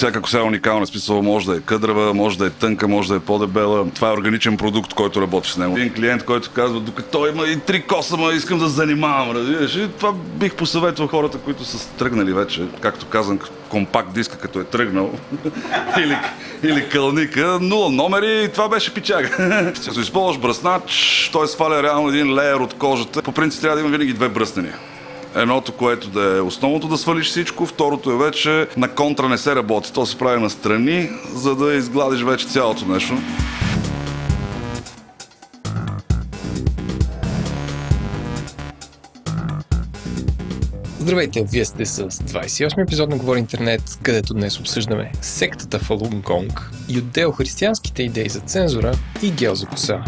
всяка коса е уникална. Смисъл може да е къдрава, може да е тънка, може да е по-дебела. Това е органичен продукт, който работи с него. Един клиент, който казва, докато има и три коса, ма искам да занимавам, разбираш. И това бих посъветвал хората, които са тръгнали вече, както казвам, компакт диска, като е тръгнал. или, или кълника, нула номери и това беше пичага. Като използваш бръснач, той сваля реално един леер от кожата. По принцип трябва да има винаги две бръснения. Едното, което да е основното да свалиш всичко, второто е вече на контра не се работи. То се прави на страни, за да изгладиш вече цялото нещо. Здравейте, вие сте с 28 епизод на Говори Интернет, където днес обсъждаме сектата Фалун Гонг, юдео-християнските идеи за цензура и гел за коса.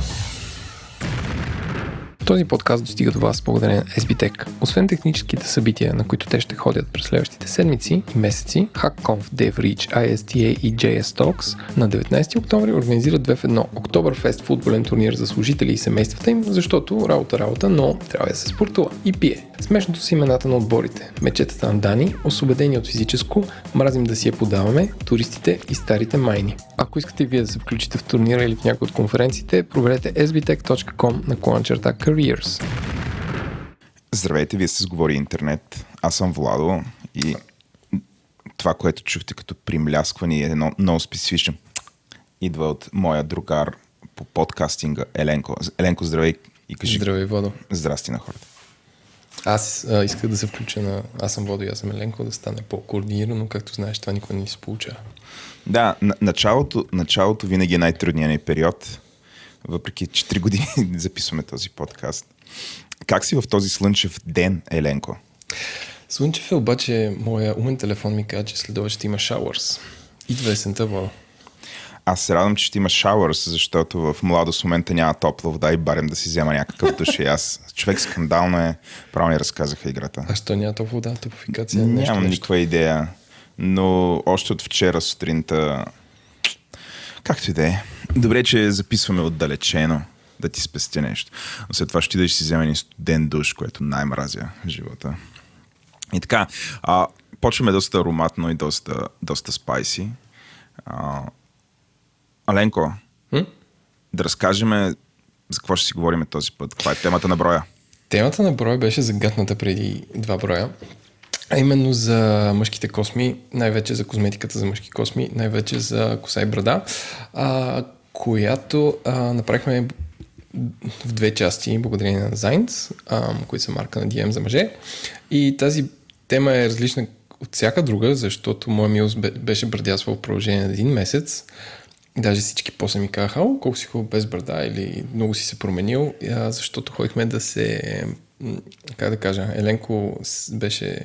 Този подкаст достига до вас благодарение на SBTech. Освен техническите събития, на които те ще ходят през следващите седмици и месеци, HackConf, DevReach, ISTA и JS Talks на 19 октомври организират 2 в 1 Октоберфест футболен турнир за служители и семействата им, защото работа работа, но трябва да се спортува и пие. Смешното с имената на отборите. Мечетата на Дани, освободени от физическо, мразим да си я подаваме, туристите и старите майни. Ако искате вие да се включите в турнира или в някои от конференциите, проверете sbtech.com на кланчерта Careers. Здравейте, вие се сговори интернет. Аз съм Владо и това, което чухте като примляскване е едно много специфично. Идва от моя другар по подкастинга Еленко. Еленко, здравей и кажи. Здравей, Владо. Здрасти на хората. Аз а, исках да се включа на Аз съм Водо и аз съм Еленко, да стане по-координирано, както знаеш, това никога не ни се получава. Да, началото, началото винаги е най-трудният ни период, въпреки че 3 години записваме този подкаст. Как си в този слънчев ден, Еленко? Слънчев е обаче, моя умен телефон ми каза, че следва ще има шауърс. Идва есента, Владо. Аз се радвам, че ще има шауърс, защото в младост в момента няма топла вода и барем да си взема някакъв душ. И аз, човек скандално е, право ни разказаха играта. А що няма топла вода, топофикация? нещо, Нямам нещо. никаква идея, но още от вчера сутринта, както и да е, добре, че записваме отдалечено, да ти спести нещо. Но след това ще да си взема един студен душ, което най-мразя в живота. И така, а, почваме доста ароматно и доста, доста спайси. А, Аленко, М? да разкажем за какво ще си говорим този път. Каква е темата на броя? Темата на броя беше загатната преди два броя. А именно за мъжките косми, най-вече за козметиката за мъжки косми, най-вече за коса и брада, а, която а, направихме в две части, благодарение на Zainz, а, които са марка на DM за мъже. И тази тема е различна от всяка друга, защото моя милост бе- беше брадясвал в продължение на един месец. Даже всички после ми казаха, колко си хубав без брада или много си се променил, защото ходихме да се, как да кажа, Еленко беше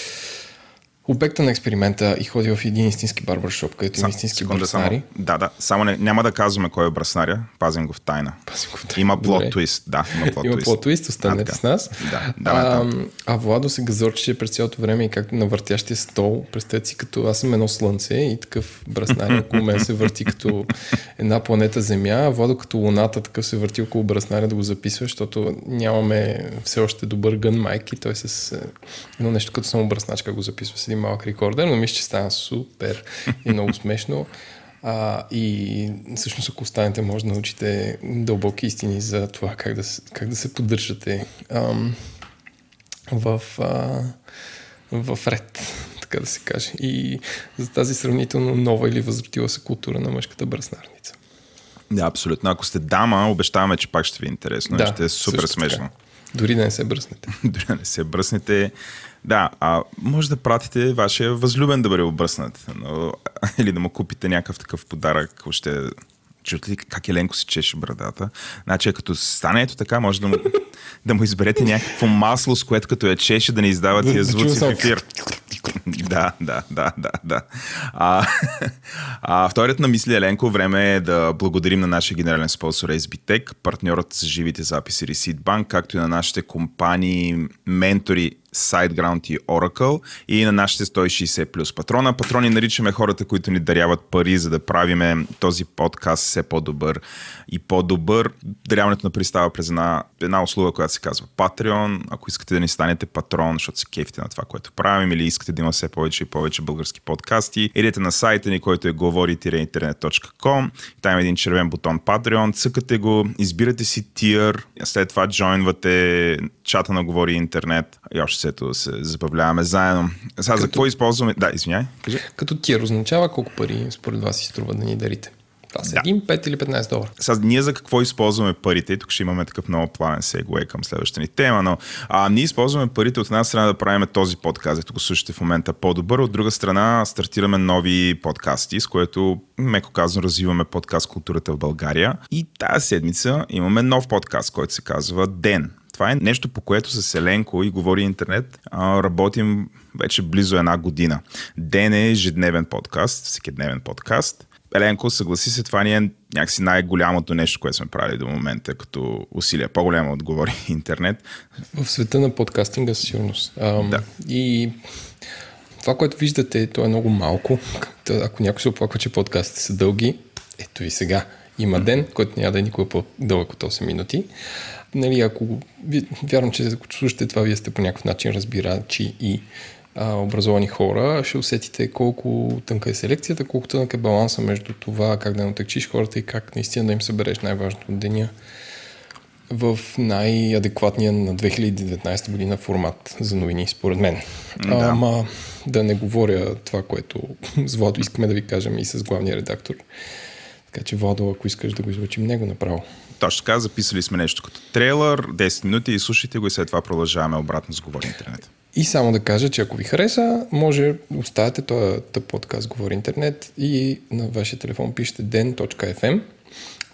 обекта на експеримента и ходи в един истински барбаршоп, където има истински Секунда, само. браснари. Да, да. Само не, няма да казваме кой е браснаря. Пазим го в тайна. Пазим го в тайна. Има плот твист. Да, има плот Има твист. плот-твист, останете с нас. Да, давай а, а Владо се газорчеше през цялото време и както на въртящия стол. Представете си, като аз съм едно слънце и такъв браснар около мен се върти като една планета Земя. А Владо като луната такъв се върти около браснаря да го записва, защото нямаме все още добър гън майк и той с е, едно нещо като само бръсначка го записва с един малък рекордер, но мисля, че стана супер и много смешно. А, и всъщност, ако останете, може да научите дълбоки истини за това как да, как да се поддържате ам, в, а, в ред, така да се каже. И за тази сравнително нова или възродила се култура на мъжката бръснарница. Да, абсолютно. Ако сте дама, обещаваме, че пак ще ви е интересно. и ще е супер също така. смешно. Дори да не се бръснете. Дори да не се бръснете. Да, а може да пратите вашия възлюбен да бъде обръснат. Но, или да му купите някакъв такъв подарък. Още чуете ли как Еленко си чеше брадата? Значи, като стане ето така, може да му, да му изберете някакво масло, с което като я чеше да не издава Да- тия звуци в ефир. Да, да, да, да, да. А, а, вторият на мисли Еленко, време е да благодарим на нашия генерален спонсор SBTech, партньорът с живите записи Receipt Bank, както и на нашите компании, ментори SiteGround и Oracle и на нашите 160 плюс патрона. Патрони наричаме хората, които ни даряват пари, за да правиме този подкаст все по-добър и по-добър. Даряването на пристава през една, една услуга, която се казва Patreon. Ако искате да ни станете патрон, защото се кефите на това, което правим, или искате да има все повече и повече български подкасти, идете на сайта ни, който е говори-интернет.com. Там е един червен бутон Patreon. Цъкате го, избирате си тир, след това джойнвате чата на Говори Интернет и още сето се забавляваме заедно. Сега за какво използваме? Да, извиняй. Кажи. Като тир означава колко пари според вас си струва да ни дарите. Това са Да. 1, 5 или 15 долара. Сега, ние за какво използваме парите? Тук ще имаме такъв много плавен сегуей към следващата ни тема, но а, ние използваме парите от една страна да правим този подкаст, тук слушате в момента по-добър, от друга страна стартираме нови подкасти, с което, меко казано, развиваме подкаст културата в България. И тази седмица имаме нов подкаст, който се казва Ден. Това е нещо, по което с Еленко и Говори Интернет а, работим вече близо една година. Ден е ежедневен подкаст, всекидневен подкаст. Еленко, съгласи се, това ни е някакси най-голямото нещо, което сме правили до момента като усилие. По-голямо от Говори Интернет. В света на подкастинга със сигурност. Да. И това, което виждате, то е много малко. Ако някой се оплаква, че подкастите са дълги, ето и сега. Има ден, който няма да е никога по-дълъг от 8 минути. Нали, ако, вярвам, че ако слушате това, вие сте по някакъв начин разбирачи и а, образовани хора, ще усетите колко тънка е селекцията, колко тънък е баланса между това как да натъкчиш хората и как наистина да им събереш най-важното от деня в най-адекватния на 2019 година формат за новини, според мен. Да. Ама да не говоря това, което с Владо искаме да ви кажем и с главния редактор. Така че, Владо, ако искаш да го излучим него направо. Точно така, записали сме нещо като трейлър, 10 минути и слушайте го и след това продължаваме обратно с Говори Интернет. И само да кажа, че ако ви хареса, може оставяте този подкаст Говори Интернет и на вашия телефон пишете den.fm.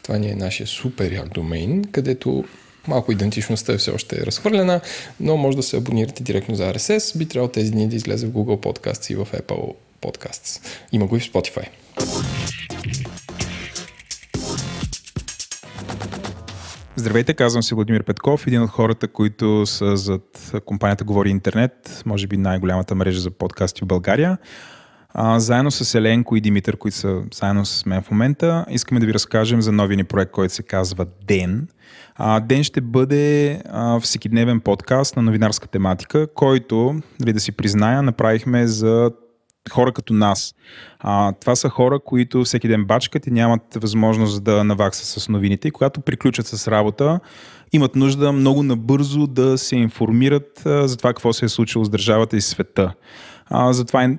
Това ни е нашия супер як домейн, където малко идентичността е все още е разхвърлена, но може да се абонирате директно за RSS. Би трябвало тези дни да излезе в Google Podcasts и в Apple Podcasts. Има го и в Spotify. Здравейте, казвам се Владимир Петков, един от хората, които са зад компанията Говори Интернет, може би най-голямата мрежа за подкасти в България. А, заедно с Еленко и Димитър, които са заедно с мен в момента, искаме да ви разкажем за новия ни проект, който се казва Ден. А, Ден ще бъде а, всекидневен подкаст на новинарска тематика, който, нали да си призная, направихме за хора като нас. А, това са хора, които всеки ден бачкат и нямат възможност да наваксат с новините. И когато приключат с работа, имат нужда много набързо да се информират а, за това какво се е случило с държавата и света. А, затова, и-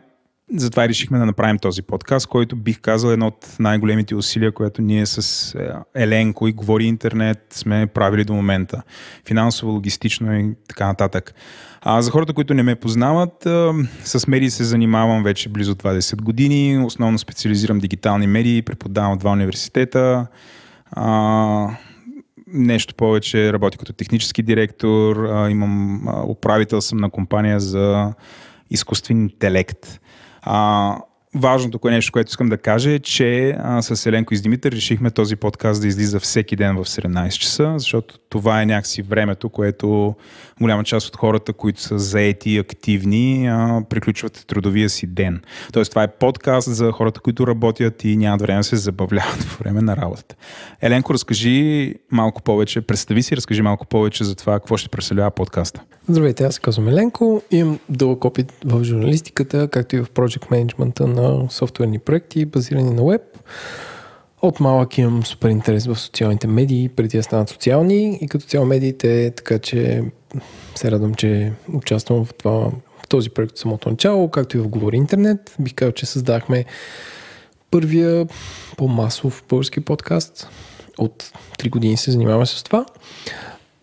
затова решихме да направим този подкаст, който бих казал е едно от най-големите усилия, което ние с е, Еленко и Говори Интернет сме правили до момента. Финансово, логистично и така нататък. А за хората, които не ме познават, а, с медии се занимавам вече близо 20 години. Основно специализирам дигитални медии, преподавам в два университета. А, нещо повече, работя като технически директор, а, имам а, управител съм на компания за изкуствен интелект. А, важното кое нещо, което искам да кажа е, че а, с Еленко и с Димитър решихме този подкаст да излиза всеки ден в 17 часа, защото това е някакси времето, което голяма част от хората, които са заети и активни, а, приключват трудовия си ден. Тоест това е подкаст за хората, които работят и нямат време да се забавляват по време на работата. Еленко, разкажи малко повече, представи си, разкажи малко повече за това, какво ще представлява подкаста. Здравейте, аз казвам Еленко. Имам дълъг опит в журналистиката, както и в project менеджмента на софтуерни проекти, базирани на веб. От малък имам супер интерес в социалните медии, преди да станат социални и като цяло медиите, така че се радвам, че участвам в, това, в този проект от самото начало, както и в Говори Интернет. Бих казал, че създахме първия по-масов български подкаст. От 3 години се занимаваме с това.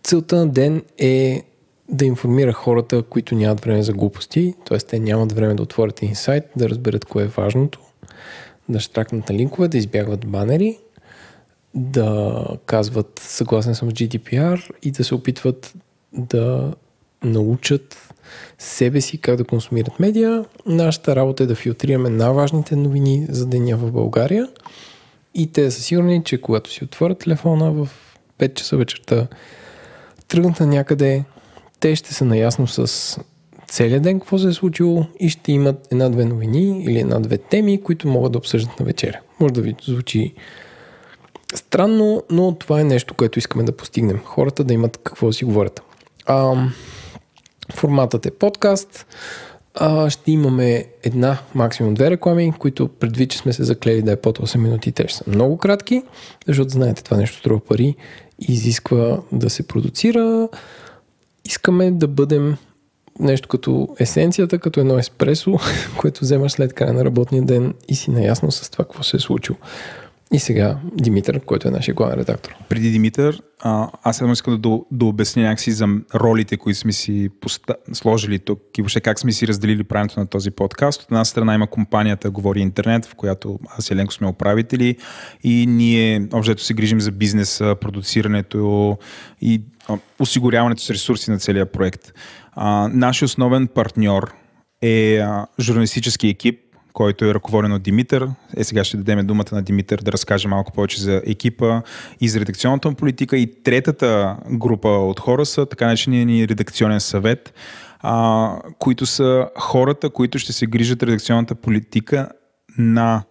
Целта на ден е да информира хората, които нямат време за глупости, т.е. те нямат време да отворят един сайт, да разберат кое е важното, да штракнат на линкове, да избягват банери, да казват съгласен съм с GDPR и да се опитват да научат себе си как да консумират медиа. Нашата работа е да филтрираме най-важните новини за деня в България и те са сигурни, че когато си отворят телефона в 5 часа вечерта, тръгнат на някъде, те ще са наясно с целият ден какво се е случило и ще имат една-две новини или една-две теми, които могат да обсъждат на вечеря. Може да ви звучи странно, но това е нещо, което искаме да постигнем. Хората да имат какво да си говорят. А, форматът е подкаст. А, ще имаме една, максимум две реклами, които предвид, че сме се заклели да е под 8 минути, те ще са много кратки, защото знаете, това нещо струва пари изисква да се продуцира. Искаме да бъдем нещо като есенцията, като едно еспресо, което вземаш след края на работния ден и си наясно с това, какво се е случило. И сега Димитър, който е нашия главен редактор. Преди Димитър, а, аз само искам да, да обясня някакси за ролите, които сме си поста... сложили тук и въобще как сме си разделили правенето на този подкаст. От една страна има компанията Говори Интернет, в която аз и Еленко сме управители и ние общо се грижим за бизнеса, продуцирането и осигуряването с ресурси на целия проект. А, нашия основен партньор е а, журналистически екип, който е ръководен от Димитър. Е, сега ще дадем думата на Димитър да разкаже малко повече за екипа и за редакционната политика. И третата група от хора са така наречения ни редакционен съвет, а, които са хората, които ще се грижат редакционната политика на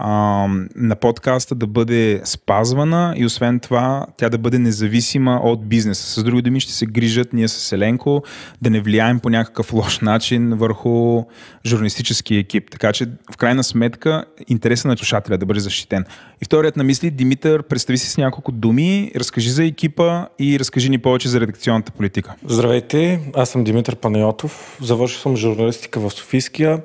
на подкаста да бъде спазвана и освен това тя да бъде независима от бизнеса. С други думи ще се грижат ние с Еленко да не влияем по някакъв лош начин върху журналистически екип. Така че в крайна сметка интереса на слушателя да бъде защитен. И вторият на мисли, Димитър, представи си с няколко думи, разкажи за екипа и разкажи ни повече за редакционната политика. Здравейте, аз съм Димитър Панайотов, завършил съм журналистика в Софийския.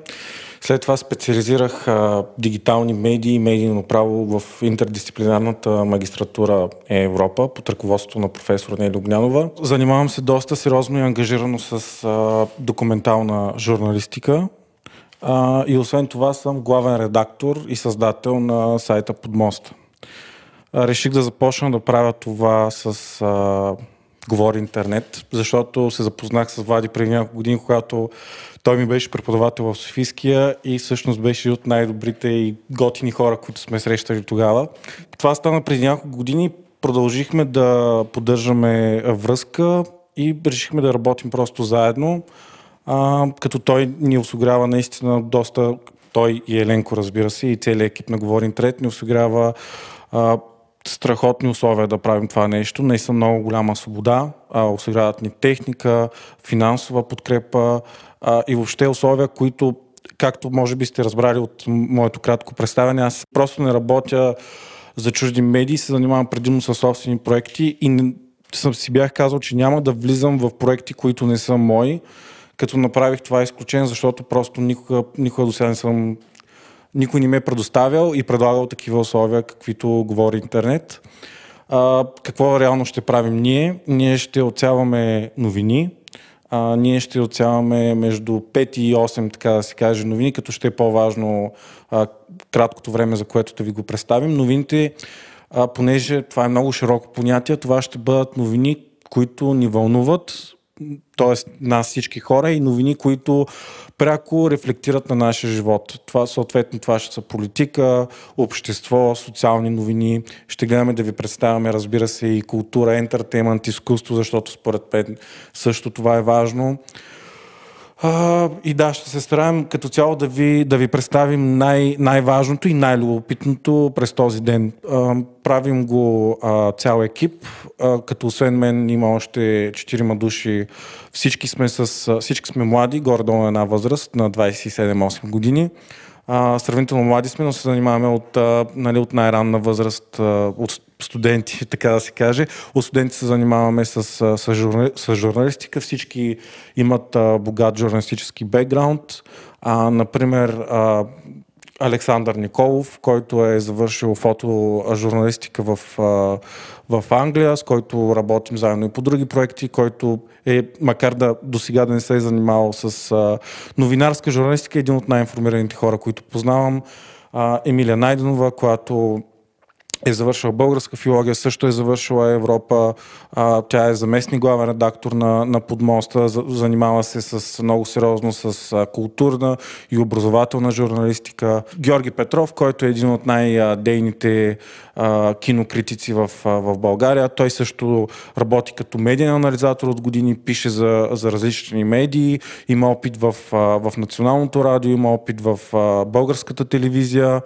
След това специализирах а, дигитални медии и медийно право в интердисциплинарната магистратура Европа под ръководството на професор Нели Огнянова. Занимавам се доста сериозно и ангажирано с а, документална журналистика. А, и освен това съм главен редактор и създател на сайта Подмоста. А, реших да започна да правя това с а, Говори интернет, защото се запознах с Влади преди няколко години, когато той ми беше преподавател в Софийския и всъщност беше от най-добрите и готини хора, които сме срещали тогава. Това стана преди няколко години. Продължихме да поддържаме връзка и решихме да работим просто заедно. А, като той ни осигурява наистина доста, той и Еленко, разбира се, и целият екип на Говори Интернет ни осигурява а, страхотни условия да правим това нещо. Не са много голяма свобода, а, осигуряват ни техника, финансова подкрепа а, и въобще условия, които, както може би сте разбрали от моето кратко представяне, аз просто не работя за чужди медии, се занимавам предимно с собствени проекти и не, съм си бях казал, че няма да влизам в проекти, които не са мои, като направих това изключение, защото просто никога, никога до сега не съм никой не ме е предоставял и предлагал такива условия, каквито говори интернет. А, какво реално ще правим ние? Ние ще отцяваме новини, а, ние ще отцяваме между 5 и 8, така да се каже, новини, като ще е по-важно а, краткото време, за което да ви го представим. Новините, а, понеже това е много широко понятие, това ще бъдат новини, които ни вълнуват, т.е. нас всички хора и новини, които пряко рефлектират на нашия живот. Това съответно това ще са политика, общество, социални новини. Ще гледаме да ви представяме, разбира се, и култура, ентертеймент, изкуство, защото според мен също това е важно. А, и да, ще се стараем като цяло да ви, да ви представим най- най-важното и най-любопитното през този ден. А, правим го а, цял екип, а, като освен мен има още четирима души. Всички сме, с, всички сме млади, горе-долу на една възраст, на 27-8 години. Сравнително млади сме, но се занимаваме от, нали, от най-ранна възраст, от студенти, така да се каже. От студенти се занимаваме с, с, с журналистика. Всички имат богат журналистически бекграунд. А, например, а, Александър Николов, който е завършил фотожурналистика в, в Англия, с който работим заедно и по други проекти, който е, макар да до сега да не се е занимавал с новинарска журналистика, един от най-информираните хора, които познавам. Емилия Найденова, която е завършила българска филология, също е завършила Европа. А, тя е заместник главен редактор на, на Подмоста, за, занимава се с много сериозно с а, културна и образователна журналистика. Георги Петров, който е един от най-дейните а, кинокритици в, а, в България. Той също работи като медиен анализатор от години, пише за, за различни медии, има опит в, а, в Националното радио, има опит в а, българската телевизия.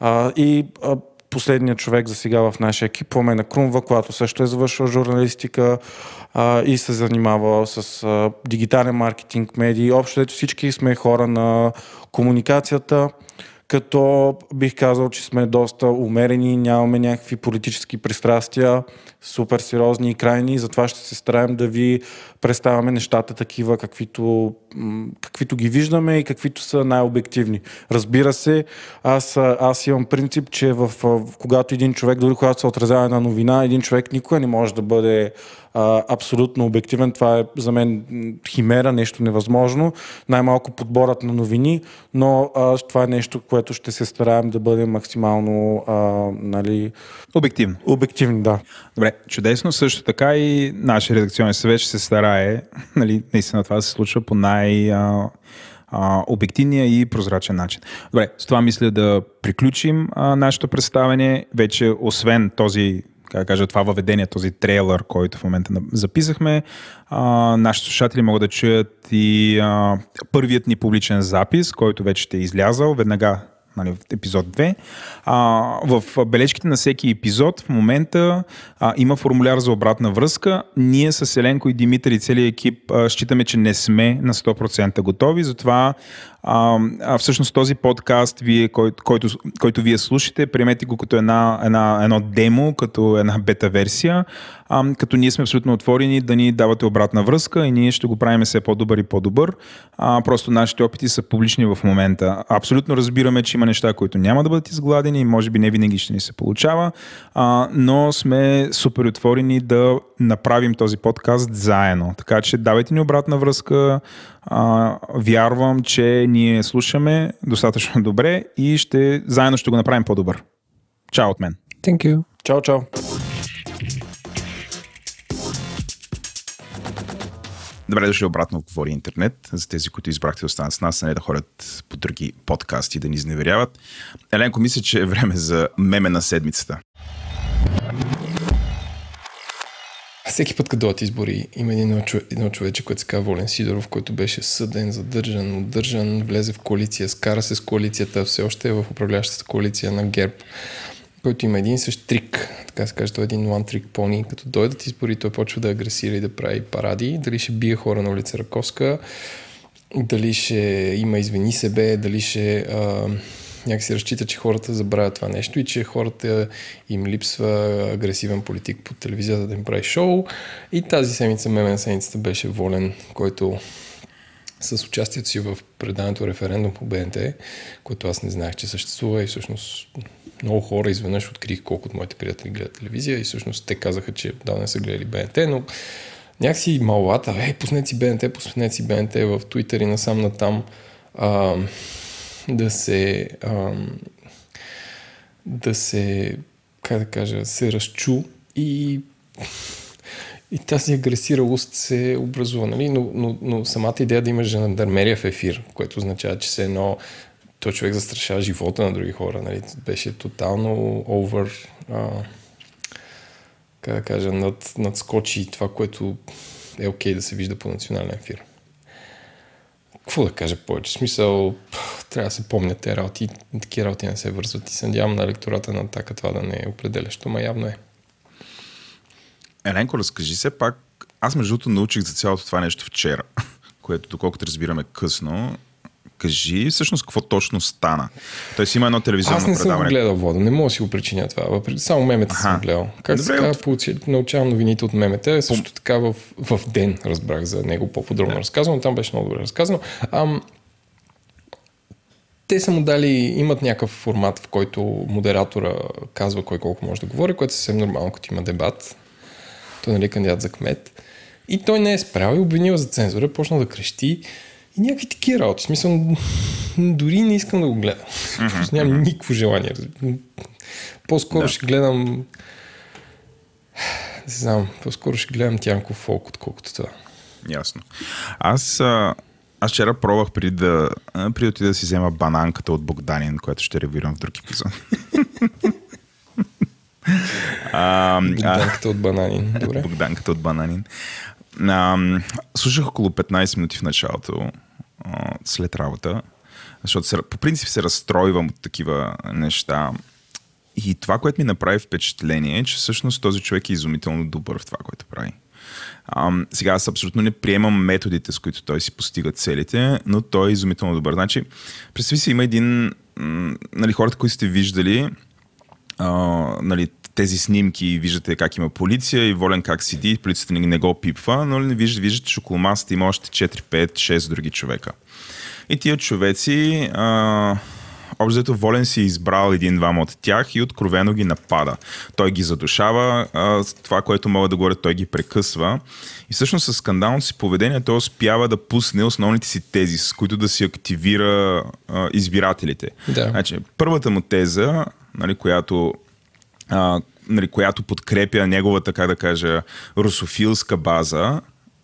А, и а, последният човек за сега в нашия екип, Пламена Крумва, която също е завършила журналистика а, и се занимава с а, дигитален маркетинг, медии. Общо ето всички сме хора на комуникацията, като бих казал, че сме доста умерени, нямаме някакви политически пристрастия, супер сериозни и крайни, затова ще се стараем да ви представяме нещата такива, каквито, каквито ги виждаме и каквито са най-обективни. Разбира се, аз, аз имам принцип, че в, в, когато един човек, дори когато се отразява една новина, един човек никога не може да бъде а, абсолютно обективен. Това е за мен химера, нещо невъзможно. Най-малко подборът на новини, но а, това е нещо, което ще се стараем да бъде максимално а, нали, Обективно. обективни. Да. Добре, чудесно. Също така и нашия редакционен съвет ще се старае, нали, наистина това се случва по най- а, а, обективния и прозрачен начин. Добре, с това мисля да приключим а, нашето представяне. Вече, освен този как кажа, това въведение, този трейлър, който в момента записахме. А, нашите слушатели могат да чуят и а, първият ни публичен запис, който вече ще е излязал веднага нали, в епизод 2. А, в бележките на всеки епизод в момента а, има формуляр за обратна връзка. Ние с Еленко и Димитър и целият екип а, считаме, че не сме на 100% готови, затова а, а всъщност този подкаст, вие, кой, който, който вие слушате, приемете го като една, една, едно демо, като една бета версия, а, като ние сме абсолютно отворени да ни давате обратна връзка и ние ще го правим все по-добър и по-добър. А, просто нашите опити са публични в момента. Абсолютно разбираме, че има неща, които няма да бъдат изгладени и може би не винаги ще ни се получава, а, но сме супер отворени да направим този подкаст заедно. Така че давайте ни обратна връзка, а, вярвам, че ние слушаме достатъчно добре и ще, заедно ще го направим по-добър. Чао от мен. Thank you. Чао, чао. Добре дошли обратно Говори Интернет. За тези, които избрахте да останат с нас, а не да ходят по други подкасти да ни изневеряват. Еленко, мисля, че е време за меме на седмицата. Всеки път, като дойдат избори, има един едно човече, който се казва Волен Сидоров, който беше съден, задържан, удържан, влезе в коалиция, скара се с коалицията, все още е в управляващата коалиция на ГЕРБ, който има един същ трик, така се каже, той е един one trick pony. Като дойдат избори, той почва да агресира и да прави паради, дали ще бие хора на улица Раковска, дали ще има извини себе, дали ще а, някакси разчита, че хората забравят това нещо и че хората им липсва агресивен политик по телевизията да им прави шоу. И тази седмица, меме на седмицата беше Волен, който с участието си в предането референдум по БНТ, което аз не знаех, че съществува и всъщност много хора изведнъж открих колко от моите приятели гледат телевизия и всъщност те казаха, че да не са гледали БНТ, но някакси малата, ей, пуснете си БНТ, пуснете си БНТ в Twitter и насам натам а, да се а, да се как да кажа, се разчу и и тази агресиралост се образува, нали? но, но, но самата идея да имаш жандармерия в ефир, което означава, че се едно той човек застрашава живота на други хора, нали? беше тотално овър как да кажа, над, надскочи това, което е окей okay да се вижда по национален ефир. Какво да кажа повече? Смисъл, трябва да се помнят тези работи. Такива работи не се вързват и се надявам на електората на така това да не е определящо, ма явно е. Еленко, разкажи се пак. Аз между другото научих за цялото това нещо вчера, което доколкото разбираме късно. Кажи всъщност какво точно стана. Той си има едно телевизионно Аз не съм предаване. гледал вода, не мога да си го причиня това. Само мемета Аха. съм гледал. Как се Добре, така, от- получи, научавам новините от мемета. Също така в, в ден разбрах за него по-подробно разказано. Там беше много добре разказано. Ам, те са му дали, имат някакъв формат, в който модератора казва кой колко може да говори, което е съвсем нормално, като има дебат. Той нали е кандидат за кмет. И той не е спрял и обвинил за цензура, почнал да крещи. И някакви такива работи. В смисъл, дори не искам да го гледам. Просто нямам никакво желание. По-скоро Да. ще гледам... Не знам, по-скоро ще гледам Тянко Фолк, отколкото това. Ясно. Аз, а, аз вчера пробвах преди да, преди да отида да си взема бананката от Богданин, която ще ревирам в друг епизод. а, а, Богданката от бананин. Добре. Богданката от Бананин. А, слушах около 15 минути в началото, а, след работа, защото се, по принцип се разстройвам от такива неща. И това, което ми направи впечатление е, че всъщност този човек е изумително добър в това, което прави. А, сега аз абсолютно не приемам методите, с които той си постига целите, но той е изумително добър. Значи, представи си, има един, нали, хората, които сте виждали, а, нали, тези снимки, виждате как има полиция и волен как седи, полицията не, не го пипва, но не виждате, виждате, че около масата има още 4, 5, 6 други човека. И тия човеци, а, общо волен си е избрал един-двама от тях и откровено ги напада. Той ги задушава, а, това, което мога да говоря, той ги прекъсва. И всъщност с скандалното си поведение той успява да пусне основните си тези, с които да си активира а, избирателите. Да. Значи, първата му теза, нали, която а, нали, която подкрепя неговата, как да кажа, русофилска база,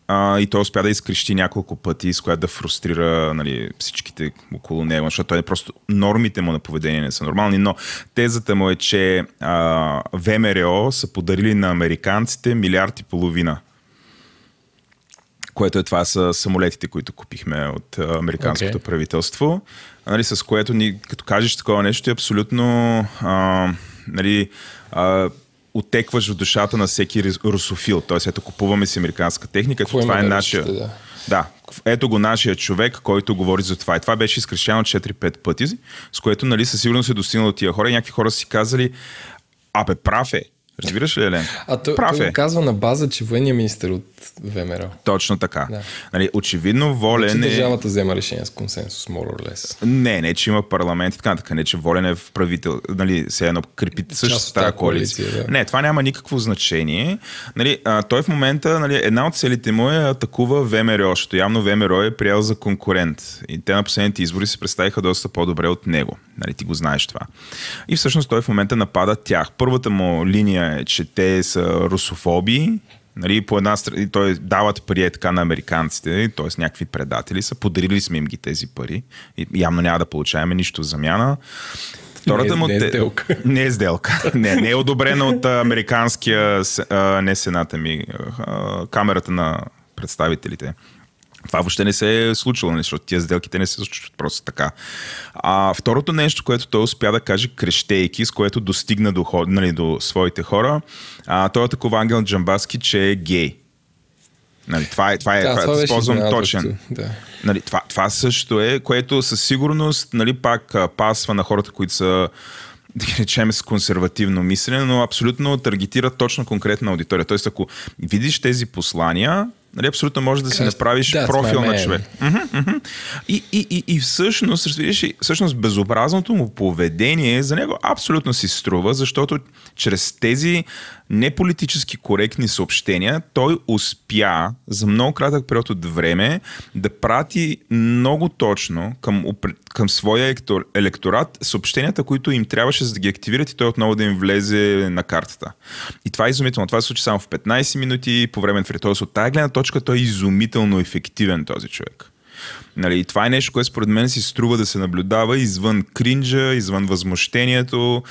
а, и той успя да изкрещи няколко пъти, с която да фрустрира нали, всичките около него, защото той е просто нормите му на поведение не са нормални, но тезата му е, че а, ВМРО са подарили на американците милиард и половина което е това са самолетите, които купихме от американското Окей. правителство, нали, с което ни, като кажеш такова нещо, е абсолютно а, нали, а, отекваш в душата на всеки русофил. Тоест, ето купуваме си американска техника, ето това е нашия... да. Да, ето го нашия човек, който говори за това. И това беше изкрещено 4-5 пъти, с което нали, със сигурност е достигнало до тия хора. И някакви хора си казали, абе, прав е. Разбираш ли, Елен? А той, прав той е. казва на база, че военният министър от ВМРО. Точно така. Да. Нали, очевидно Че волен е... държавата взема решение с консенсус, more or less. Не, не, че има парламент и така, така не, че волен е в правител, нали, все едно крепи също Част с от тази коалиция. коалиция, да. Не, това няма никакво значение. Нали, а, той в момента, нали, една от целите му е атакува ВМРО, защото явно ВМРО е приял за конкурент. И те на последните избори се представиха доста по-добре от него. Нали, ти го знаеш това. И всъщност той в момента напада тях. Първата му линия е, че те са русофоби, Нали, по една страна, той дават пари е така на американците, т.е. някакви предатели са, подарили сме им ги тези пари и явно няма да получаваме нищо в замяна. Втората Не е- му не е сделка. Не е сделка. Не, не е одобрена от американския, а, не сената ми, а, камерата на представителите. Това въобще не се е случило, защото тия сделките не се случват просто така. А второто нещо, което той успя да каже крещейки, с което достигна до, нали, до своите хора, а, той е такова Ангел Джамбаски, че е гей. Нали, това е, това е, Да, това беше използвам изненадващо, точен. да. Нали, това, това също е, което със сигурност нали, пак пасва на хората, които са да ги речем с консервативно мислене, но абсолютно таргетира точно конкретна аудитория. Тоест, ако видиш тези послания, нали, абсолютно можеш да си направиш "That's профил my на man." човек. И, и, и, и всъщност, разбираш, всъщност безобразното му поведение за него абсолютно си струва, защото чрез тези неполитически коректни съобщения той успя за много кратък период от време да прати много точно към, към своя ектор- електорат съобщенията, които им трябваше за да ги активират и той отново да им влезе на картата. И това е изумително. Това се случи само в 15 минути по време на фри. Тоест от тази гледна точка той е изумително ефективен този човек. Нали, и това е нещо, което според мен си струва да се наблюдава извън кринджа, извън възмущението,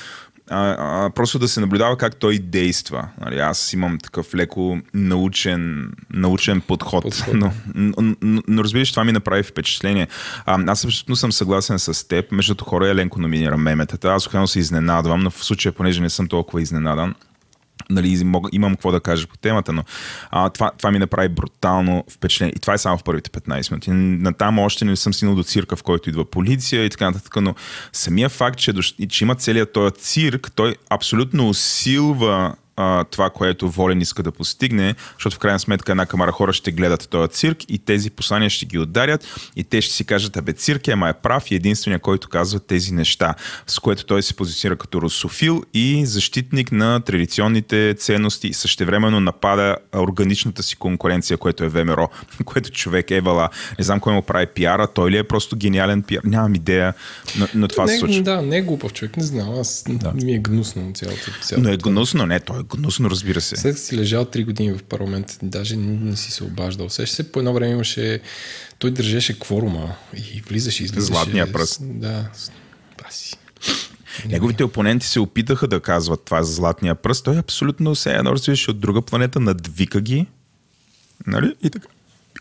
а, а, просто да се наблюдава как той действа. Нали, аз имам такъв леко научен, научен подход, Подход. но, но, но, но разбираш, това ми направи впечатление. А, аз абсолютно съм съгласен с теб. Между хора Еленко номинира меметата. Аз охрано се изненадвам, но в случая, понеже не съм толкова изненадан, нали, имам какво да кажа по темата, но а, това, това ми направи брутално впечатление. И това е само в първите 15 минути. Натам още не съм стигнал до цирка, в който идва полиция и така нататък, но самия факт, че, и че има целият този цирк, той абсолютно усилва а, това, което Волен иска да постигне, защото в крайна сметка една камара хора ще гледат този цирк и тези послания ще ги ударят и те ще си кажат, абе цирк е, ама е прав и единствения, който казва тези неща, с което той се позиционира като русофил и защитник на традиционните ценности и същевременно напада органичната си конкуренция, което е ВМРО, което човек е вала. Не знам кой му прави пиара, той ли е просто гениален пиар, нямам идея, но, но това не, се случва. Да, не е глупав човек, не знам, аз да. ми е гнусно цялото. цялото. Но е гнусно, не, той е гнусно, разбира се. След като си лежал 3 години в парламент, даже не, си се обаждал. Сеща се, по едно време имаше, той държеше кворума и влизаше и излизаше. Златния пръст. Да, баси. Неговите опоненти се опитаха да казват това за златния пръст. Той абсолютно се едно от друга планета, надвика ги. Нали? И така.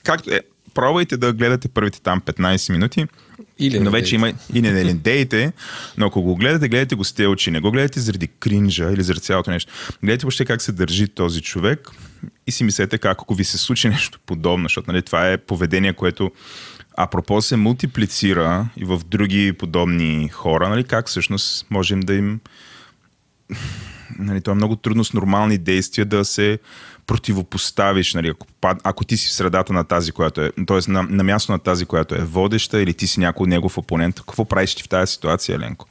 Както е, пробвайте да гледате първите там 15 минути. Или но вече има и не, не, не дейте, но ако го гледате, гледайте го с тези очи. Не го гледате заради кринжа или заради цялото нещо. Гледайте въобще как се държи този човек и си мислете как, ако ви се случи нещо подобно, защото нали, това е поведение, което апропо се мултиплицира и в други подобни хора, нали, как всъщност можем да им нали, това е много трудно с нормални действия да се противопоставиш, нали, ако, ако ти си в средата на тази, която е, т.е. На, на място на тази, която е водеща или ти си някой негов опонент, какво правиш ти в тази ситуация, Ленко?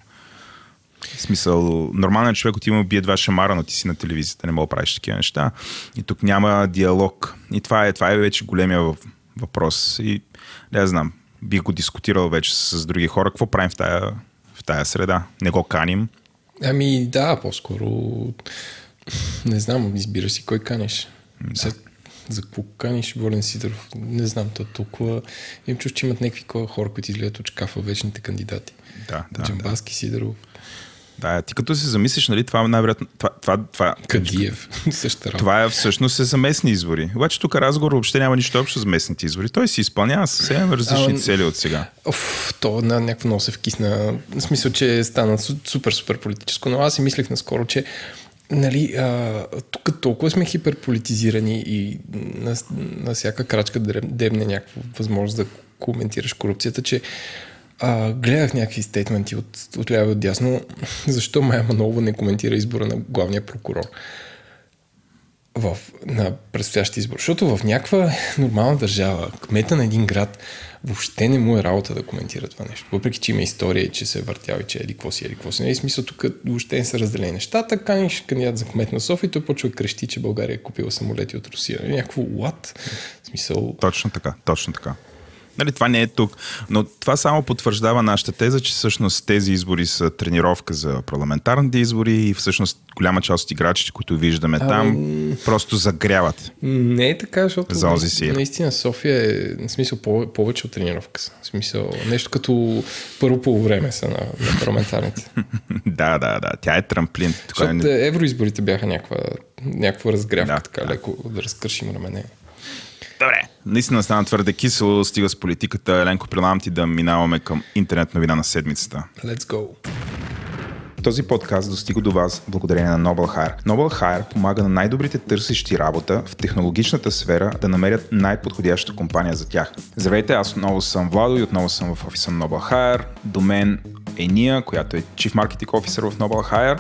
В смисъл, нормалният човек от има бие два шамара, но ти си на телевизията, не мога да правиш такива неща. И тук няма диалог. И това е, това е вече големия въпрос. И не знам, бих го дискутирал вече с други хора. Какво правим в тая, в тая среда? Не го каним? Ами да, по-скоро не знам, избира си кой канеш. Да. За, за какво каниш Волен Сидоров? Не знам, то толкова... Им чуш, че имат някакви хора, които изгледат от шкафа вечните кандидати. Да, да. Джамбаски, да. Сидоров. Да, ти като се замислиш, нали, това най-вероятно... Това, това, това, Кадиев, същата. Това е всъщност е за местни избори. Обаче тук разговор въобще няма нищо общо с местните избори. Той си изпълнява съвсем различни а, цели от сега. Оф, то на някакво много се вкисна. В смисъл, че стана супер, супер политическо, но аз си мислех наскоро, че нали, а, тук толкова сме хиперполитизирани и на, на всяка крачка дебне някаква възможност да коментираш корупцията, че а, гледах някакви стейтменти от, от ляво и от дясно, защо Майя Манова не коментира избора на главния прокурор в, на предстоящия избор. Защото в някаква нормална държава, кмета на един град, въобще не му е работа да коментира това нещо. Въпреки, че има история че се е въртял и че е какво си, еди какво си. Не е смисъл тук въобще не са разделени нещата. Каниш кандидат за кмет на София и той почва крещи, че България е купила самолети от Русия. Някакво what? В смисъл... Точно така, точно така. Нали, това не е тук. Но това само потвърждава нашата теза, че всъщност тези избори са тренировка за парламентарните избори и всъщност голяма част от играчите, които виждаме а, там, просто загряват. Не е така, защото за си. наистина София е в смисъл повече от тренировка. В смисъл нещо като първо време са на, на парламентарните. да, да, да. Тя е трамплин. Защото е... евроизборите бяха някаква, някаква разгрявка, да, така да. леко да разкършим рамене. Добре. Наистина стана твърде кисело, стига с политиката. Еленко, предлагам ти да минаваме към интернет новина на седмицата. Let's go. Този подкаст достига до вас благодарение на Noble Hire. Noble Hire помага на най-добрите търсещи работа в технологичната сфера да намерят най-подходяща компания за тях. Здравейте, аз отново съм Владо и отново съм в офиса Noble Hire. До мен е Ния, която е Chief Marketing Officer в Noble Hire.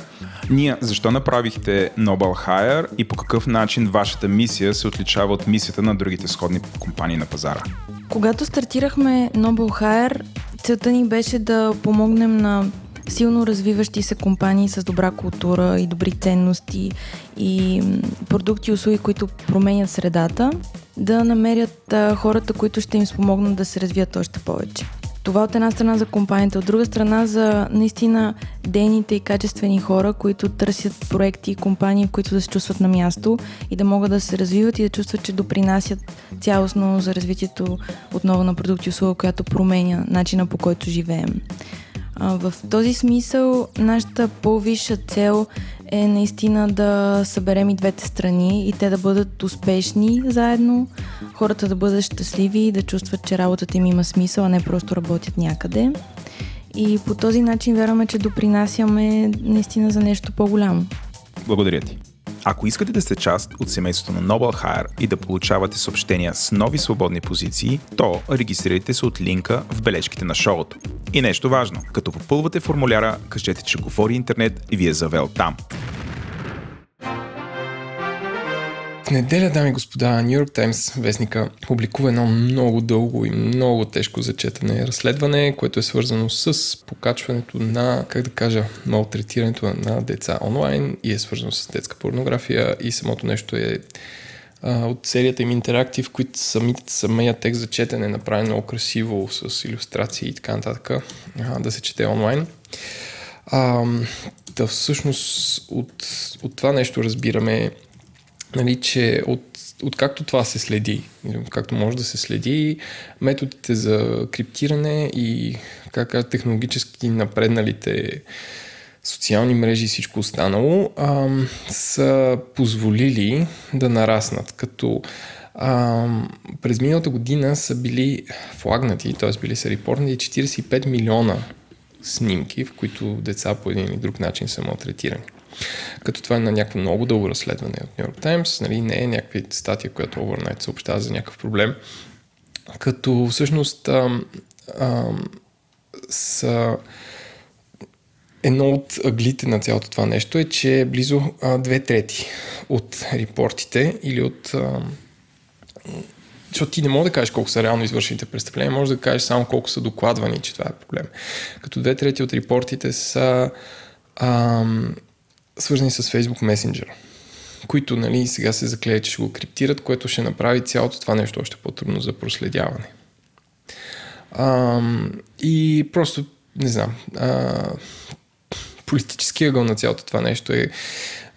Ния, защо направихте Noble Hire и по какъв начин вашата мисия се отличава от мисията на другите сходни компании на пазара? Когато стартирахме Noble Hire, целта ни беше да помогнем на силно развиващи се компании с добра култура и добри ценности и продукти и услуги, които променят средата, да намерят хората, които ще им спомогнат да се развият още повече. Това от една страна за компанията, от друга страна за наистина дейните и качествени хора, които търсят проекти и компании, в които да се чувстват на място и да могат да се развиват и да чувстват, че допринасят цялостно за развитието отново на продукти и услуга, която променя начина по който живеем. В този смисъл, нашата по-висша цел е наистина да съберем и двете страни и те да бъдат успешни заедно, хората да бъдат щастливи и да чувстват, че работата им има смисъл, а не просто работят някъде. И по този начин вярваме, че допринасяме наистина за нещо по-голямо. Благодаря ти. Ако искате да сте част от семейството на Noble Hire и да получавате съобщения с нови свободни позиции, то регистрирайте се от линка в бележките на шоуто. И нещо важно, като попълвате формуляра, кажете, че говори интернет и ви е завел там. В неделя, дами и господа, Нью Йорк Таймс вестника публикува едно много дълго и много тежко зачетане разследване, което е свързано с покачването на, как да кажа, малтретирането на деца онлайн и е свързано с детска порнография и самото нещо е от серията им интерактив, в които самите, самия текст за четене е направен много красиво с иллюстрации и така нататък, да се чете онлайн. А, да всъщност от, от това нещо разбираме нали, че от, откакто това се следи, както може да се следи, методите за криптиране и как технологически напредналите социални мрежи и всичко останало а, са позволили да нараснат, като а, през миналата година са били флагнати, т.е. били са репортнати 45 милиона снимки, в които деца по един или друг начин са малтретирани. Като това е на някакво много дълго разследване от York Times, нали, не е някаква статия, която overnight съобщава за някакъв проблем. Като всъщност ам, ам, са едно от аглите на цялото това нещо е, че близо а, две трети от репортите или от... А, защото ти не можеш да кажеш колко са реално извършените престъпления, може да кажеш само колко са докладвани, че това е проблем. Като две трети от репортите са ам, свързани с Facebook Messenger, които нали, сега се заклеят, че ще го криптират, което ще направи цялото това нещо още по-трудно за проследяване. А, и просто, не знам, а, политически ъгъл на цялото това нещо е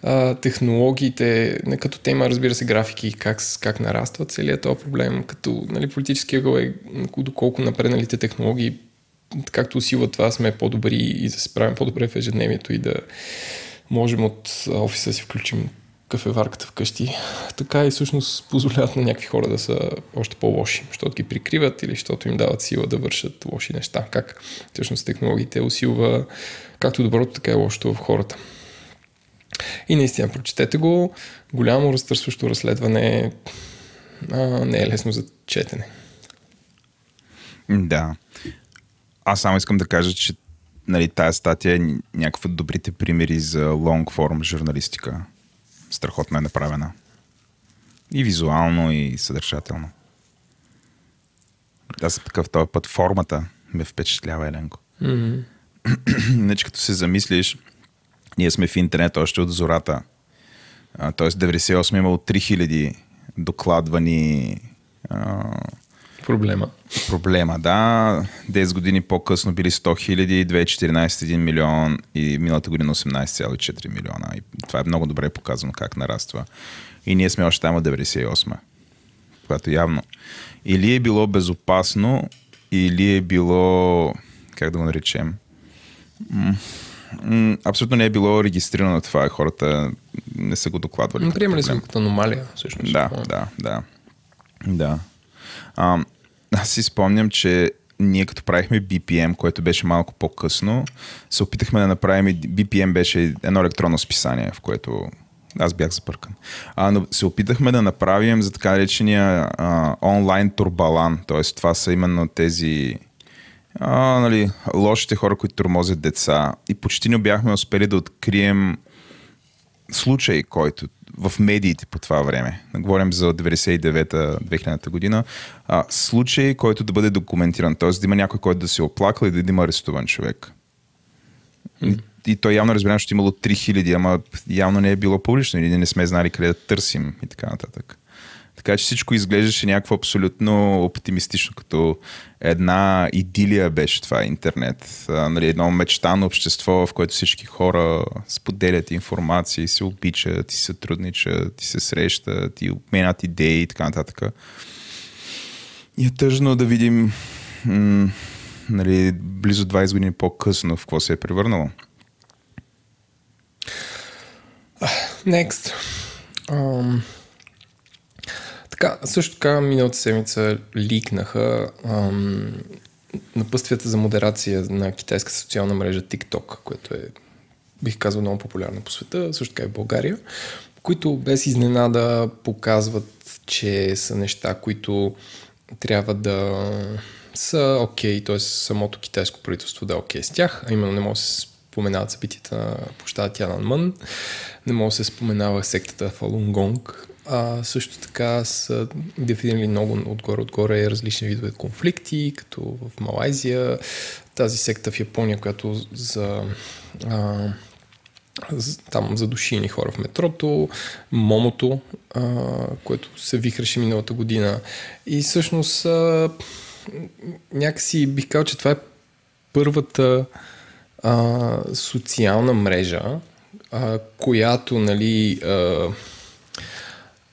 а, технологиите, като тема, разбира се, графики, как, как нараства целият този проблем, като нали, политически ъгъл е доколко напредналите технологии, както усилват това, сме по-добри и да се справим по-добре в ежедневието и да можем от офиса си включим кафеварката вкъщи, така и всъщност позволяват на някакви хора да са още по-лоши, защото ги прикриват или защото им дават сила да вършат лоши неща. Как всъщност технологиите усилва както доброто, така и лошото в хората. И наистина, прочетете го. Голямо разтърсващо разследване а, не е лесно за четене. Да. Аз само искам да кажа, че нали, тая статия е някакви от добрите примери за form журналистика. Страхотно е направена. И визуално, и съдържателно. Аз съм такъв този път. Формата ме впечатлява, Еленко. Mm-hmm. Значи, като се замислиш, ние сме в интернет още от зората. Тоест, 98 имало 3000 докладвани а, Проблема. Проблема, да. 10 години по-късно били 100 хиляди, 2014 1 милион и миналата година 18,4 милиона. И това е много добре показано как нараства. И ние сме още там от 98 когато явно или е било безопасно, или е било, как да го наречем, абсолютно не е било регистрирано това. Хората не са го докладвали. Приемали сме като аномалия, всъщност. Да, да, да. Да. А, аз си спомням, че ние като правихме BPM, което беше малко по-късно, се опитахме да направим, BPM беше едно електронно списание, в което аз бях запъркан. А, но се опитахме да направим за така наречения а, онлайн турбалан, т.е. това са именно тези а, нали, лошите хора, които тормозят деца. И почти не бяхме успели да открием случай, който в медиите по това време, говорим за 99-2000 година, а, случай, който да бъде документиран, т.е. да има някой, който да се оплаква и да има арестуван човек. И, и той явно разбирам, че имало 3000, ама явно не е било публично или не сме знали къде да търсим и така нататък. Така че всичко изглеждаше някакво абсолютно оптимистично, като една идилия беше това интернет. Нали, едно мечтано общество, в което всички хора споделят информация и се обичат, и сътрудничат, и се срещат, и обменят идеи и така нататък. И е тъжно да видим м- нали, близо 20 години по-късно в какво се е превърнало. Next. Um, така, също така миналата седмица ликнаха ам, напъствията за модерация на китайска социална мрежа TikTok, което е, бих казал, много популярна по света, също така и в България, които без изненада показват, че са неща, които трябва да са окей, okay, т.е. самото китайско правителство да е окей okay с тях, а именно не може да се споменават събитията на площада Тянанмън, не може да се споменава сектата Фалунгонг а, също така са дефинирали много отгоре-отгоре различни видове конфликти, като в Малайзия, тази секта в Япония, която за а, там задушини хора в метрото, Момото, а, което се вихреше миналата година. И всъщност а, някакси бих казал, че това е първата а, социална мрежа, а, която, нали, а,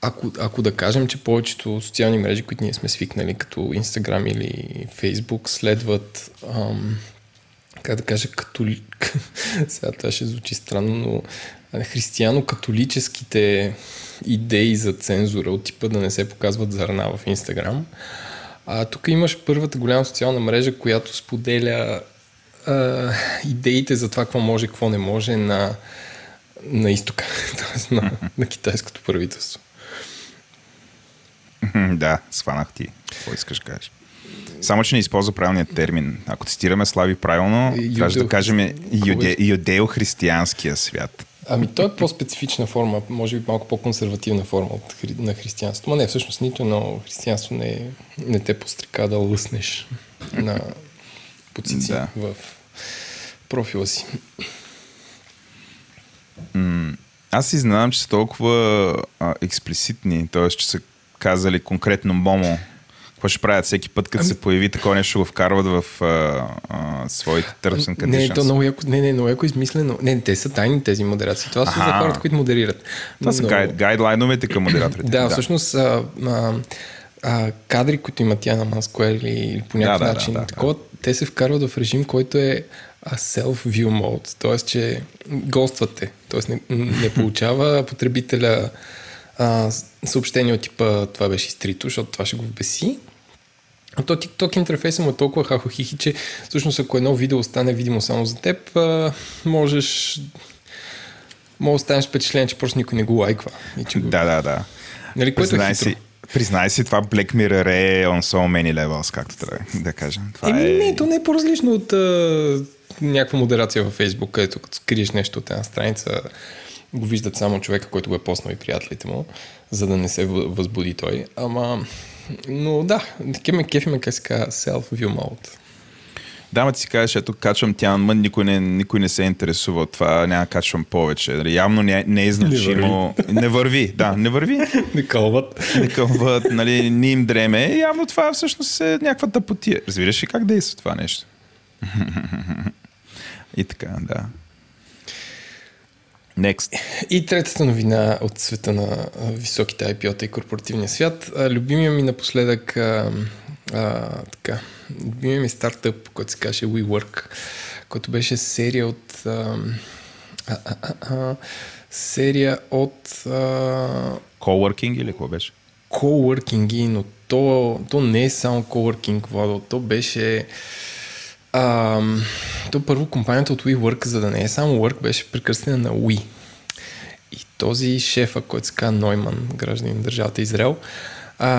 ако, ако да кажем, че повечето социални мрежи, които ние сме свикнали, като Instagram или Facebook, следват ам, как да кажа, католик. Сега това ще звучи странно, но християно-католическите идеи за цензура от типа да не се показват зърна в Инстаграм. А тук имаш първата голяма социална мрежа, която споделя а, идеите за това какво може, какво не може на, на изтока, т.е. На, на китайското правителство. Да, сванах ти. Какво искаш да кажеш? Само, че не използва правилният термин. Ако цитираме Слави правилно, трябва да кажем юде, юдео-християнския свят. Ами той е по-специфична форма, може би малко по-консервативна форма от, хри... на християнство. Но не, всъщност нито едно християнство не, не те пострека да лъснеш на позиция да. в профила си. аз знам, че са толкова а, експлиситни, т.е. че са казали конкретно Момо какво ще правят всеки път, като ами... се появи такова нещо, го вкарват в а, а, своите terms and conditions? Не, то много яко, не, не, много яко измислено. Не, те са тайни тези модерации. Това са за хората, които модерират. Това са гайд, гайдлайновете към модераторите. да, да, всъщност а, а, а, кадри, които имат Яна Маскуер или, или по някакъв да, начин, да, да, такова, да. те се вкарват в режим, който е self-view mode, т.е. че гоствате, т.е. не, не получава потребителя а, съобщение от типа това беше изтрито, защото това ще го вбеси, а то TikTok интерфейса му е толкова хахохихи, че всъщност ако едно видео стане видимо само за теб, а, можеш може да станеш впечатлен, че просто никой не го лайква. И че го... Да, да, да. Нали, което е си, Признай си, това Black Mirror е on so many levels, както трябва да кажем. Това Еми, е... не, то не е по-различно от а, някаква модерация във Facebook, където като скриеш нещо от една страница, го виждат само човека, който го е поснал и приятелите му, за да не се възбуди той. Ама но да, таке ме кефи ме как се казва self-view mode. Да, ма ти си кажеш, ето качвам Тянмън, никой не, никой не се интересува от това, няма качвам повече. Нали, явно не, не е значимо. Не върви. не върви, да, не върви. не кълват. Не кълват, нали, не им дреме. Явно това всъщност е някаква тъпотия. Разбираш ли как действа това нещо? И така, да. Next. И третата новина от света на високите IPO-та и корпоративния свят. Любимия ми напоследък а, а, така, любимия ми стартъп, който се каже WeWork, който беше серия от а, а, а, а, серия от а, Coworking или какво беше? Coworking, но то, то не е само Coworking, Владо, то беше а, то първо компанията от WeWork, за да не е само Work, беше прекръстена на We. И този шефа, който се казва Нойман, гражданин на държавата Израел, а,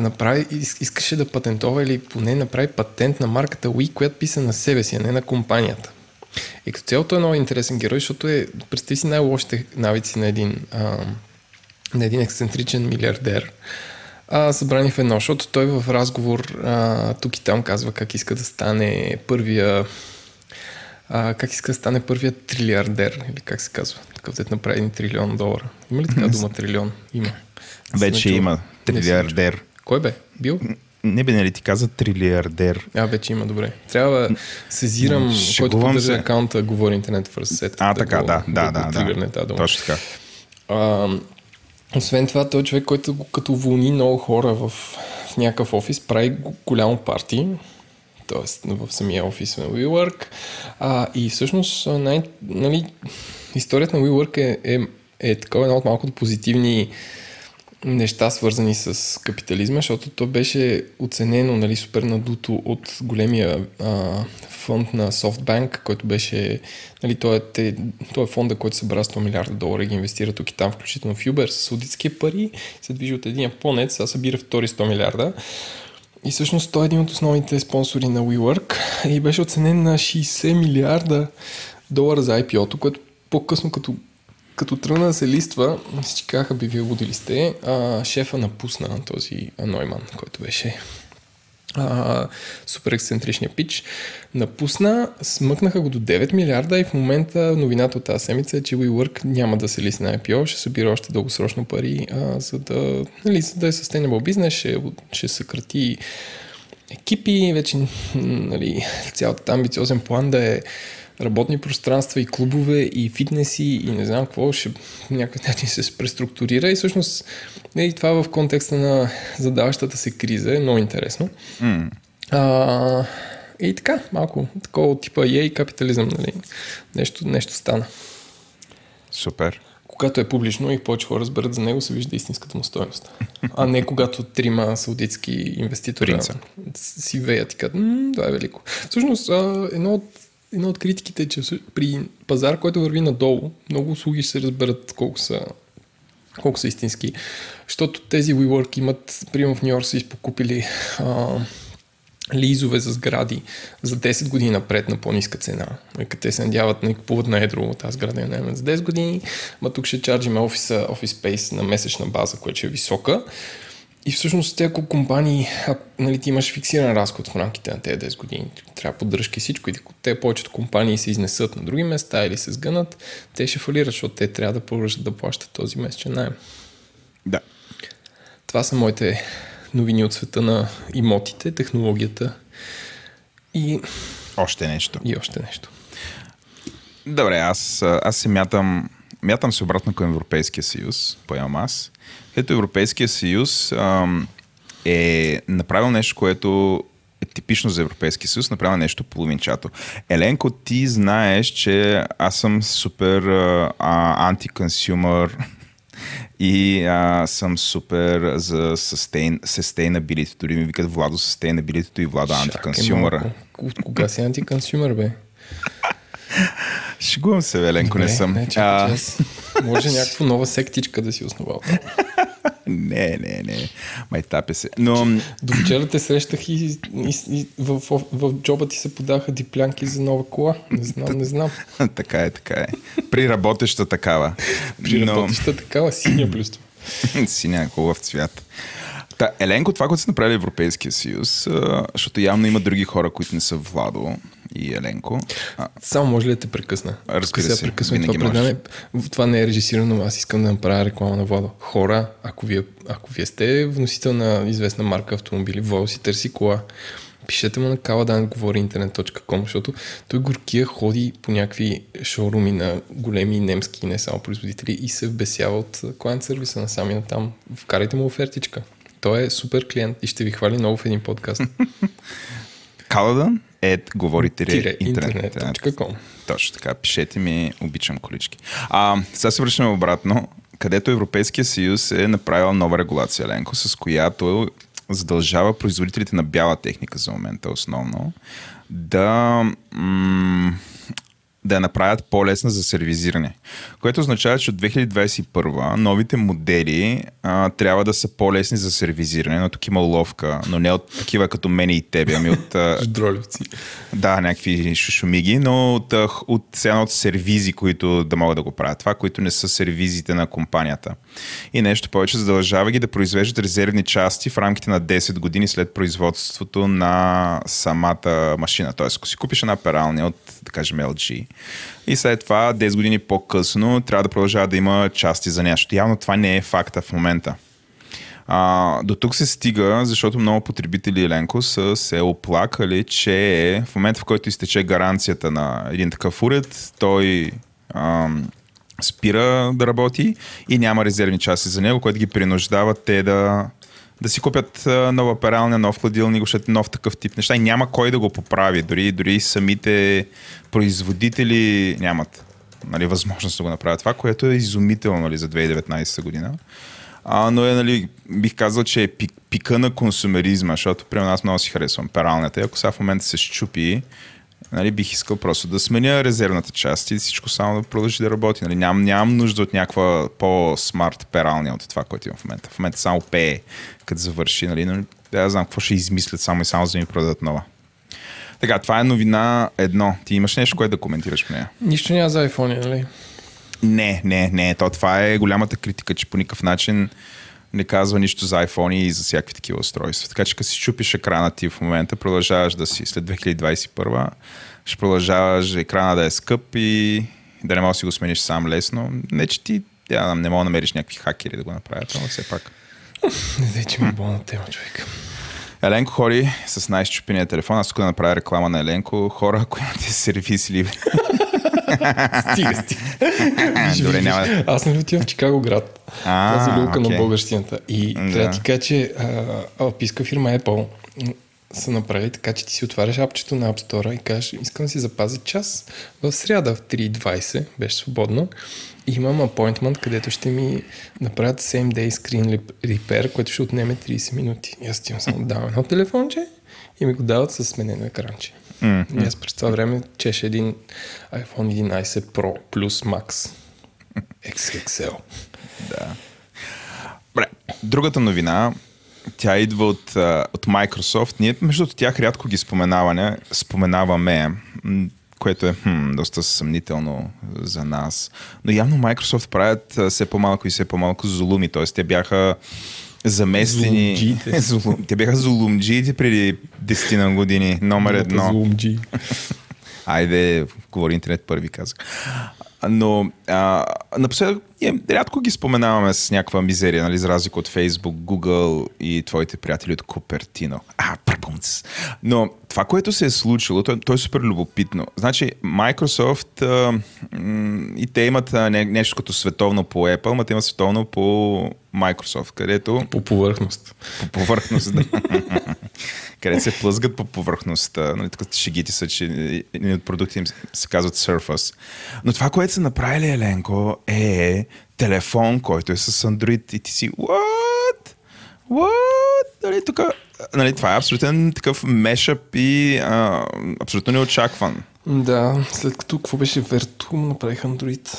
направи, искаше да патентова или поне направи патент на марката We, която писа на себе си, а не на компанията. И като цялото е много интересен герой, защото е, представи си най-лошите навици на един, а, на един ексцентричен милиардер, а, събрани в едно, защото той в разговор а, тук и там казва как иска да стане първия а, как иска да стане първият трилиардер, или как се казва, такъв да направи един трилион долара. Има ли така дума трилион? Има. Вече има трилиардер. Кой бе? Бил? Не бе, нали ти каза трилиардер. А, вече има, добре. Трябва да сезирам, който поддържа акаунта, говори интернет в разсет. А, така, да, да, да, да, да. Точно така. А, освен това, той е човек, който като вълни много хора в, в някакъв офис, прави голямо парти, т.е. в самия офис на WeWork. А, и всъщност, най, нали, историята на WeWork е, е, е такова едно от малкото позитивни неща, свързани с капитализма, защото то беше оценено нали, супер надуто от големия а, фонд на SoftBank, който беше, нали, той, е, той е фонда, който събра 100 милиарда долара и ги инвестира тук и там, включително в Uber, с саудитски пари, се движи от един японец, сега събира втори 100 милиарда. И всъщност той е един от основните спонсори на WeWork и беше оценен на 60 милиарда долара за IPO-то, което по-късно като като тръгна да се листва, всички казаха, би вие луди сте, а, шефа напусна този Нойман, който беше а, супер ексцентричния пич. Напусна, смъкнаха го до 9 милиарда и в момента новината от тази седмица е, че WeWork няма да се листи на IPO, ще събира още дългосрочно пари, а, за, да, нали, за да е sustainable бизнес, ще, ще съкрати екипи, вече нали, цялата амбициозен план да е работни пространства и клубове и фитнеси и не знам какво, ще някакъв начин се преструктурира и всъщност и това в контекста на задаващата се криза е много интересно. Mm. А, и така, малко такова типа ей капитализъм, нали? нещо, нещо стана. Супер. Когато е публично и повече хора разберат за него, се вижда истинската му стоеност. А не когато трима саудитски инвеститори си веят и казват, това е велико. Всъщност, едно от една от критиките е, че при пазар, който върви надолу, много услуги ще се разберат колко са, колко са истински. Защото тези WeWork имат, примерно в Нью Йорк са изпокупили а, лизове за сгради за 10 години напред на по-ниска цена. Като те се надяват да купуват на едро тази сграда на за 10 години, ма тук ще чарджиме офиса, офис спейс на месечна база, която е висока. И всъщност тези компании, а, нали, ти имаш фиксиран разход в рамките на тези 10 години, трябва поддръжка и всичко. И те повечето компании се изнесат на други места или се сгънат, те ще фалират, защото те трябва да продължат да плащат този месечен найем. Да. Това са моите новини от света на имотите, технологията и... Още нещо. И още нещо. Добре, аз, аз се мятам, мятам се обратно към Европейския съюз, поемам аз. Ето Европейския съюз ам, е направил нещо, което е типично за Европейския съюз, направил нещо половинчато. Еленко, ти знаеш, че аз съм супер антиконсюмър и а, съм супер за sustain, sustainability. Дори ми викат Владо sustainability и Владо антиконсюмъра. От кога си антиконсюмър, бе? Шегувам се, Веленко, не съм. Не, чакай, а... Може някаква нова сектичка да си основал. не, не, не. Майтапе се. Но... До вчера те срещах и, и, и в, в, в, джоба ти се подаха диплянки за нова кола. Не знам, не знам. така е, така е. При работеща такава. При Но... работеща такава, синя плюс синя, хубав цвят. Та, Еленко, това, което са направили Европейския съюз, защото явно има други хора, които не са Владо, и Еленко. А... Само може ли да те прекъсна? Разбира се, прекъсвам това предане. Това не е режисирано, аз искам да направя реклама на Водо. Хора, ако вие, ако вие сте вносител на известна марка автомобили, Водо си търси кола, пишете му на kaladan.говори защото той горкия ходи по някакви шоуруми на големи немски, не само производители и се вбесява от клиент сервиса на самия там. Вкарайте му офертичка. Той е супер клиент и ще ви хвали много в един подкаст. Каладан? Интернет. интернет. Точно така, пишете ми, обичам колички. А, сега се връщаме обратно, където Европейския съюз е направил нова регулация, Ленко, с която задължава производителите на бяла техника за момента основно да м- да я направят по-лесна за сервизиране. Което означава, че от 2021 новите модели а, трябва да са по-лесни за сервизиране, но тук има ловка, но не от такива като мене и тебе, ами от... Дролевци. Да, някакви шушумиги, но от, от, от, от сервизи, които да могат да го правят. Това, които не са сервизите на компанията. И нещо повече, задължава ги да произвеждат резервни части в рамките на 10 години след производството на самата машина. Тоест, ако си купиш една пералня от, да кажем, LG, и след това, 10 години по-късно, трябва да продължава да има части за нещо. Явно това не е факта в момента. А, до тук се стига, защото много потребители Еленко са се оплакали, че в момента в който изтече гаранцията на един такъв уред, той ам, спира да работи и няма резервни части за него, което ги принуждава те да да си купят нова пералня, нов хладилник, въобще нов такъв тип неща и няма кой да го поправи. Дори, дори самите производители нямат нали, възможност да го направят. Това, което е изумително нали, за 2019 година. А, но е, нали, бих казал, че е пик, пика на консумеризма, защото при нас много си харесвам пералнята. И ако сега в момента се щупи, нали, бих искал просто да сменя резервната част и всичко само да продължи да работи. Нали. Ням, нямам нужда от някаква по-смарт пералня от това, което имам в момента. В момента само пее, като завърши. Нали, но да знам какво ще измислят само и само за да ми продадат нова. Така, това е новина едно. Ти имаш нещо, което да коментираш в нея? Нищо няма за iPhone, нали? Не, не, не. То това е голямата критика, че по никакъв начин не казва нищо за iPhone и за всякакви такива устройства. Така че като си чупиш екрана ти в момента, продължаваш да си след 2021, ще продължаваш екрана да е скъп и да не можеш да си го смениш сам лесно. Не, че ти да, не мога да намериш някакви хакери да го направят, но все пак. Не дай, че ми е болна тема, човек. Еленко ходи с най-щупения телефон. Аз тук да направя реклама на Еленко. Хора, ако имате сервис или... Стига, стига. Добре, няма. Аз нали отивам в Чикаго град. А, Тази люлка окей. на българщината. И Да. трябва да ти кажа, че а, алпийска фирма Apple са направили така, че ти си отваряш апчето на App Store и кажеш, искам да си запазя час в сряда в 3.20, беше свободно. И имам appointment, където ще ми направят 7 day screen repair, което ще отнеме 30 минути. И аз отивам само давам едно телефонче и ми го дават с сменено екранче. И аз през това време чеше един iPhone 11 Pro Plus Max XXL. Да. Добре, другата новина, тя идва от, от Microsoft. Ние между тях рядко ги споменаваме, споменаваме което е хм, доста съмнително за нас. Но явно Microsoft правят все по-малко и все по-малко зулуми, т.е. те бяха заместени... Зулумджиите. Зулум- те бяха зулумджиите преди 10 на години, номер едно. G. Айде, говори интернет първи, казах. Но а, напоследък ние рядко ги споменаваме с някаква мизерия, нали, за разлика от Facebook, Google и твоите приятели от Купертино. А, пръпунц. Но това, което се е случило, то, то е супер любопитно. Значи, Microsoft а, м, и те имат а, не, нещо като световно по Apple, но те имат световно по Microsoft, където По повърхност. по повърхност, да. където се плъзгат по повърхността. Нали, тук шегите са, че едни от продукти им се казват Surface. Но това, което са направили, Еленко, е телефон, който е с Android и ти си what? What? Нали, тук, нали, това е абсолютен такъв мешъп и а, абсолютно неочакван. Да, след като какво беше Vertum, направих Android.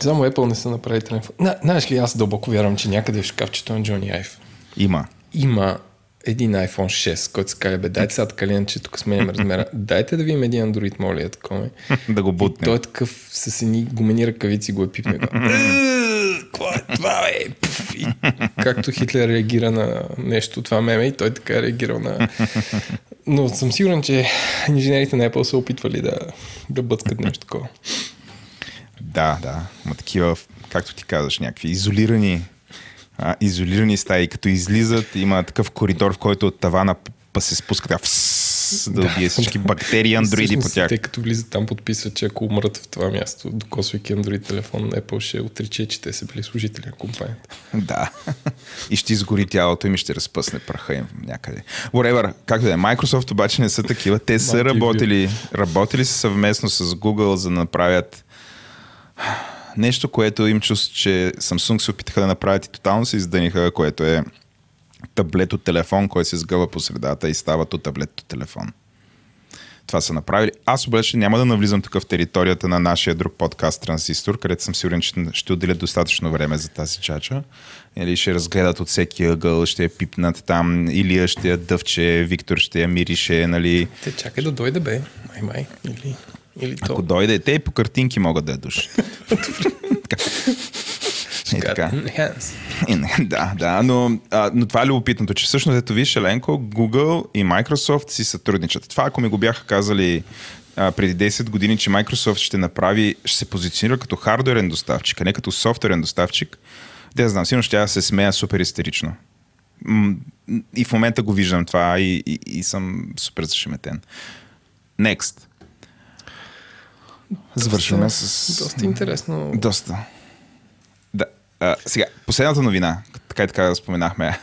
Само Apple не са направили телефон. На, знаеш ли, аз дълбоко вярвам, че някъде в шкафчето на Джони Айв Има. има един iPhone 6, който се каже, бе, дайте сега така че тук сменям размера. Дайте да видим един Android, моля, такова. да го бутне. той е такъв с едни гумени ръкавици го е пипне. Какво е това, бе? И Както Хитлер реагира на нещо, това меме, и той така е реагирал на... Но съм сигурен, че инженерите на Apple са опитвали да, да бъцкат нещо такова. Да, да. Ма такива, както ти казваш, някакви изолирани, а, изолирани стаи. Като излизат, има такъв коридор, в който от тавана па се спуска така, фс, да убие всички бактерии, андроиди по тях. Те като влизат там подписват, че ако умрат в това място, докосвайки Android телефон, Apple ще отрече, че те са били служители на компанията. Да. И ще изгори тялото им и ще разпъсне праха им някъде. Whatever, както да е. Microsoft обаче не са такива. Те са работили, работили са съвместно с Google, за да направят нещо, което им чувства, че Samsung се опитаха да направят и тотално се издъниха, което е таблет от телефон, който се сгъва по средата и става от таблет от телефон. Това са направили. Аз обаче няма да навлизам тук в територията на нашия друг подкаст Транзистор, където съм сигурен, че ще отделят достатъчно време за тази чача. Или ще разгледат от всеки ъгъл, ще я пипнат там, Илия ще я дъвче, Виктор ще я мирише, нали. Те чакай да дойде, бе. Май, май. Или, или то. Ако дойде, те и по картинки могат да я душат. Така. И така. Enhance. И не, да, да, но, а, но това е любопитното, че всъщност ето виж, Еленко, Google и Microsoft си сътрудничат. Това, ако ми го бяха казали а, преди 10 години, че Microsoft ще направи, ще се позиционира като хардуерен доставчик, а не като софтуерен доставчик, да знам, сигурно ще я се смея супер истерично. И в момента го виждам това и, и, и съм супер зашеметен. Next. Завършваме с... Доста интересно. Доста. Да. А, сега, последната новина, така и така споменахме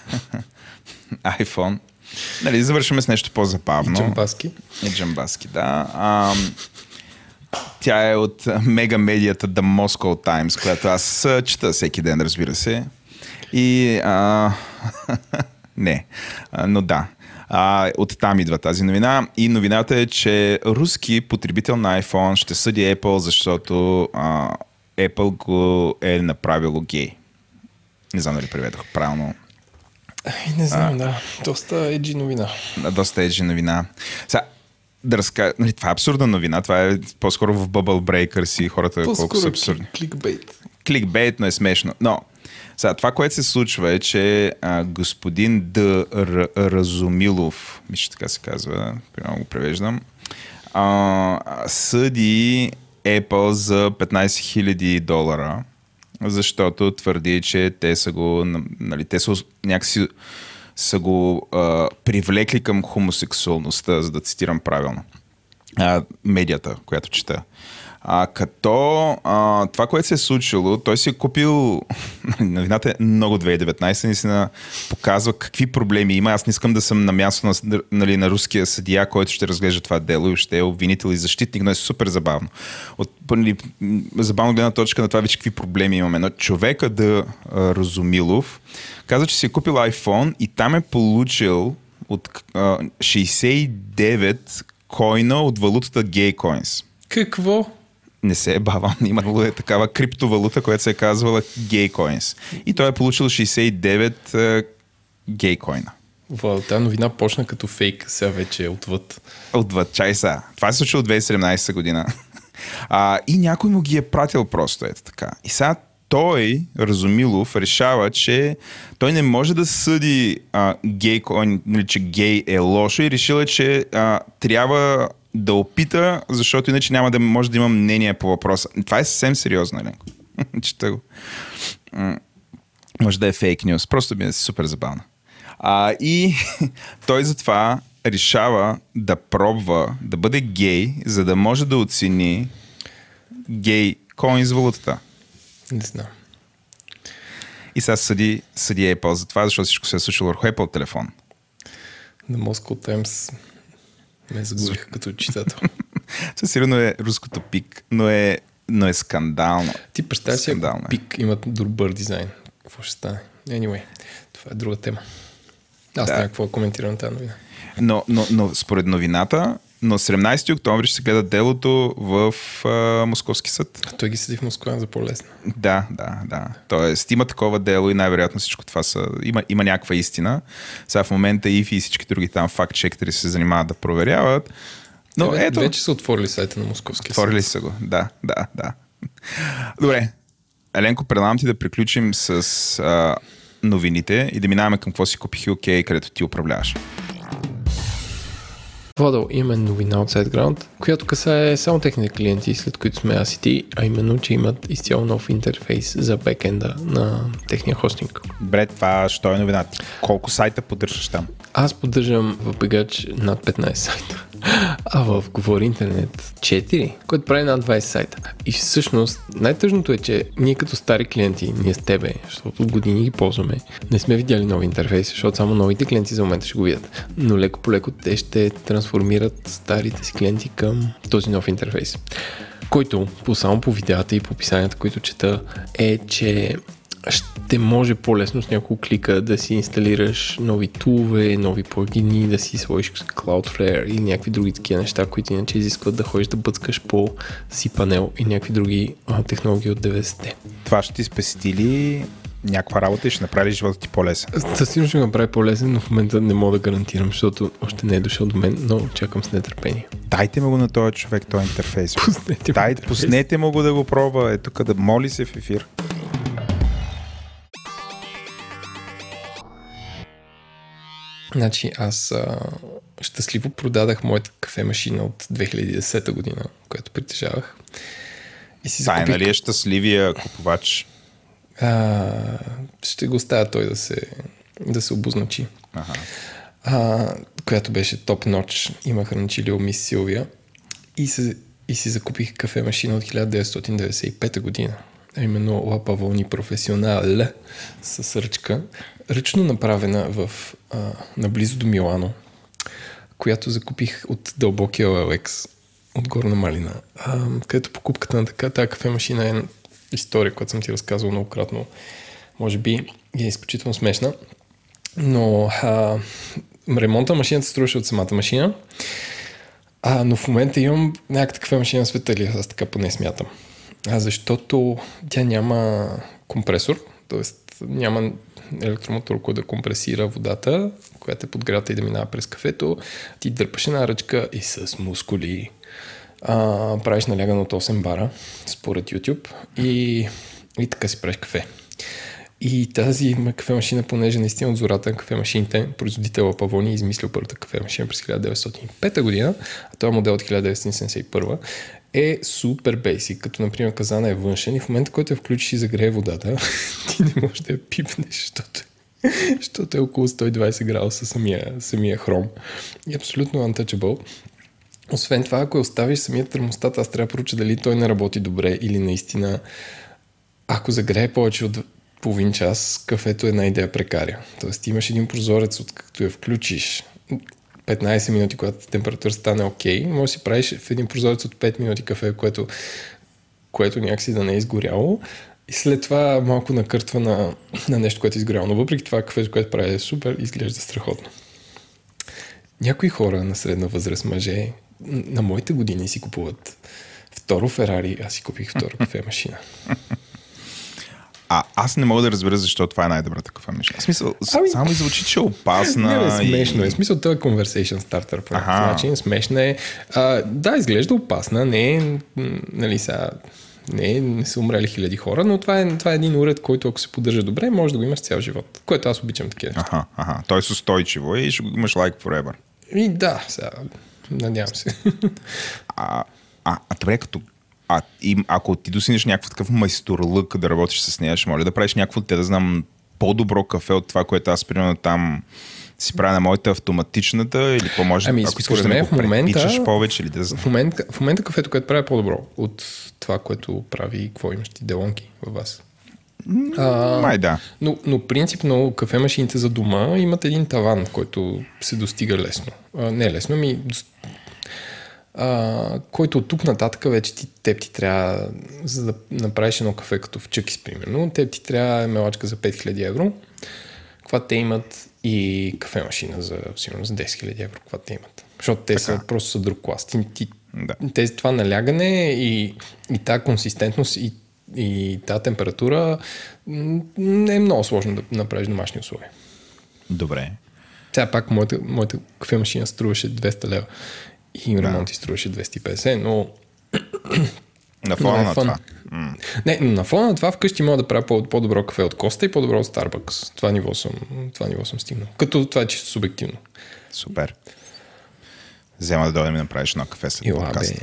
iPhone. Нали, завършваме с нещо по-забавно. Джамбаски. И джамбаски, да. А, тя е от мега медията The Moscow Times, която аз чета всеки ден, разбира се. И... А, не, но да. А, от там идва тази новина. И новината е, че руски потребител на iPhone ще съди Apple, защото а, Apple го е направило гей. Не знам дали преведох правилно. Не знам, да. Доста еджи новина. Да, доста еджи новина. Сега, да разкажа. Нали, това е абсурдна новина. Това е по-скоро в Bubble Breakers и хората колко са По-скоро абсурдни. кликбейт. Кликбейт, но е смешно. Но, сега, това, което се случва е, че а, господин Д. Р. Разумилов, мисля, така се казва, примерно го превеждам, а, съди Apple за 15 000 долара, защото твърди, че те са го, нали, те са някакси са го а, привлекли към хомосексуалността, за да цитирам правилно. А, медията, която чета. А, като а, това, което се е случило, той си е купил, новината е много 2019, наистина показва какви проблеми има. Аз не искам да съм на място на, нали, на руския съдия, който ще разглежда това дело и ще е обвинител и защитник, но е супер забавно. От нали, забавно гледна точка на това вече какви проблеми имаме. Но човека да Разумилов каза, че си е купил iPhone и там е получил от а, 69 койна от валутата Gaycoins Какво? не се е бавал. Имало е такава криптовалута, която се е казвала Gaycoins. И той е получил 69 е, гейкоина. Вау, тази новина почна като фейк, сега вече е отвъд. Отвъд чай са. Това се случило 2017 година. А, и някой му ги е пратил просто ето така. И сега той, Разумилов, решава, че той не може да съди а, гей, нали, че гей е лошо и решила, че а, трябва да опита, защото иначе няма да може да има мнение по въпроса. Това е съвсем сериозно, Еленко. Чета го. Може да е фейк нюз. Просто ми е супер забавно. А, и той затова решава да пробва да бъде гей, за да може да оцени гей коин с валутата. Не знам. И сега съди, съди Apple за това, защото всичко се е случило върху Apple телефон. На Moscow Times ме загубих като читател. Със сигурно е руското пик, но е, но е скандално. Ти представя си, ако е. пик имат добър дизайн. Какво ще стане? Anyway, това е друга тема. Аз Да. няма какво коментирам тази новина. Но, но, но според новината, на 17 октомври ще се гледа делото в а, Московски съд. А той ги седи в Москва за по-лесно. Да, да, да. Тоест има такова дело и най-вероятно всичко това са... Има, има някаква истина. Сега в момента ИФИ и всички други там факт-чектери се занимават да проверяват. Но Те ето, Вече са отворили сайта на Московския съд. отворили са го. Да, да, да. Добре. Еленко, предлагам ти да приключим с а, новините и да минаваме към какво си купих UK, където ти управляваш. Владо, има новина от SiteGround, която касае само техните клиенти, след които сме аз и ти, а именно, че имат изцяло нов интерфейс за бекенда на техния хостинг. Добре, това що е новината? Колко сайта поддържаш там? Аз поддържам в бегач над 15 сайта, а в Говори Интернет 4, което прави над 20 сайта. И всъщност най-тъжното е, че ние като стари клиенти, ние с тебе, защото от години ги ползваме, не сме видяли нови интерфейси, защото само новите клиенти за момента ще го видят. Но леко по леко те ще трансформират старите си клиенти към този нов интерфейс. Който, по само по видеята и по описанията, които чета, е, че ще може по-лесно с няколко клика да си инсталираш нови тулове, нови плагини, да си сложиш Cloudflare или някакви други такива неща, които иначе изискват да ходиш да бъцкаш по cPanel и някакви други технологии от 90-те. Това ще ти спести ли някаква работа и ще направи ли живота ти по-лесен? Със сигурност ще го направи по-лесен, но в момента не мога да гарантирам, защото още не е дошъл до мен, но чакам с нетърпение. Дайте му го на този човек, този интерфейс. Пуснете Дайте, интерфейс. пуснете му го да го пробва. Е тук да моли се в ефир. Значи аз а, щастливо продадах моята кафе машина от 2010 година, която притежавах. И си е, закупих нали е щастливия купувач. А, ще го оставя той да се, да се обозначи. Ага. А, която беше топ ноч. Имах ранчилио мис Силвия. И, се, и си закупих кафе машина от 1995 година. А именно Лапа Вълни Професионал с ръчка. Ръчно направена в, а, наблизо до Милано, която закупих от дълбокия OLX от Горна Малина. А, където покупката на така, тази кафе машина е история, която съм ти разказвал многократно. Може би е изключително смешна. Но а, ремонта на машината струваше от самата машина. А, но в момента имам някаква машина на света ли, аз така поне смятам. А защото тя няма компресор, т.е. няма електромотор, който да компресира водата, която е подгрята и да минава през кафето. Ти дърпаш една ръчка и с мускули а, правиш наляган от 8 бара, според YouTube, и, и така си правиш кафе. И тази кафе машина, понеже наистина от зората на кафе машините, производител Павони е измислил първата кафе машина през 1905 година, а това е модел от 1971, е супер бейсик, като например казана е външен и в момента, който я включиш и загрее водата, ти не можеш да я пипнеш, защото, защото е около 120 градуса самия, самия хром. И абсолютно untouchable. Освен това, ако оставиш самия термостат, аз трябва да поруча дали той не работи добре или наистина ако загрее повече от половин час, кафето една идея прекаря. Тоест имаш един прозорец, от като я включиш 15 минути, когато температура стане окей, okay, може да си правиш в един прозорец от 5 минути кафе, което, което някакси да не е изгоряло. И след това малко накъртва на, на нещо, което е изгоряло. Но въпреки това кафето, което прави е супер, изглежда страхотно. Някои хора на средна възраст мъже на моите години си купуват второ Ферари, аз си купих втора кафе машина. А аз не мога да разбера защо това е най-добрата кафе машина. В смисъл, ами... само звучи, че е опасна. Не, не, смешно и... е. В смисъл, това е conversation starter по някакъв начин. Смешна е. А, да, изглежда опасна. Не е, нали сега, не, не са умрели хиляди хора, но това е, това е един уред, който ако се поддържа добре, може да го имаш цял живот. Което аз обичам такива. Аха, аха. Той е устойчиво и ще го имаш like forever. И да, сега, надявам се. А, а, а добре, като а и, ако ти досинеш някакъв такъв майсторлък да работиш с нея, ще моля да правиш някакво, те да знам, по-добро кафе от това, което аз примерно там си правя на моята автоматичната или какво може ами, ако искаш да ме в момента, повече или да. В момента, в момента кафето, което правя е по-добро от това, което прави какво имаш ти делонки във вас. А, Май да. Но, но принципно кафе машините за дома имат един таван, който се достига лесно. А, не лесно, ми а, който от тук нататък вече ти, теб ти трябва, за да направиш едно кафе като в Чъкис, примерно, теб ти трябва мелачка за 5000 евро, каква те имат и кафе машина за, сигурно, за 10 000 евро, каква те имат. Защото те така. са просто са друг клас. Ти, ти, да. тези, това налягане и, и тази консистентност и, и тази температура не е много сложно да направиш домашни условия. Добре. Сега пак моята, моята кафе машина струваше 200 лева и ремонт струваше 250, но... На фона на, това. Не, на фона на това вкъщи мога да правя по- добро кафе от Коста и по-добро от Starbucks. Това ниво съм, това ниво съм стигнал. Като това е чисто субективно. Супер. Взема да дойдем да направиш едно кафе след подкаст.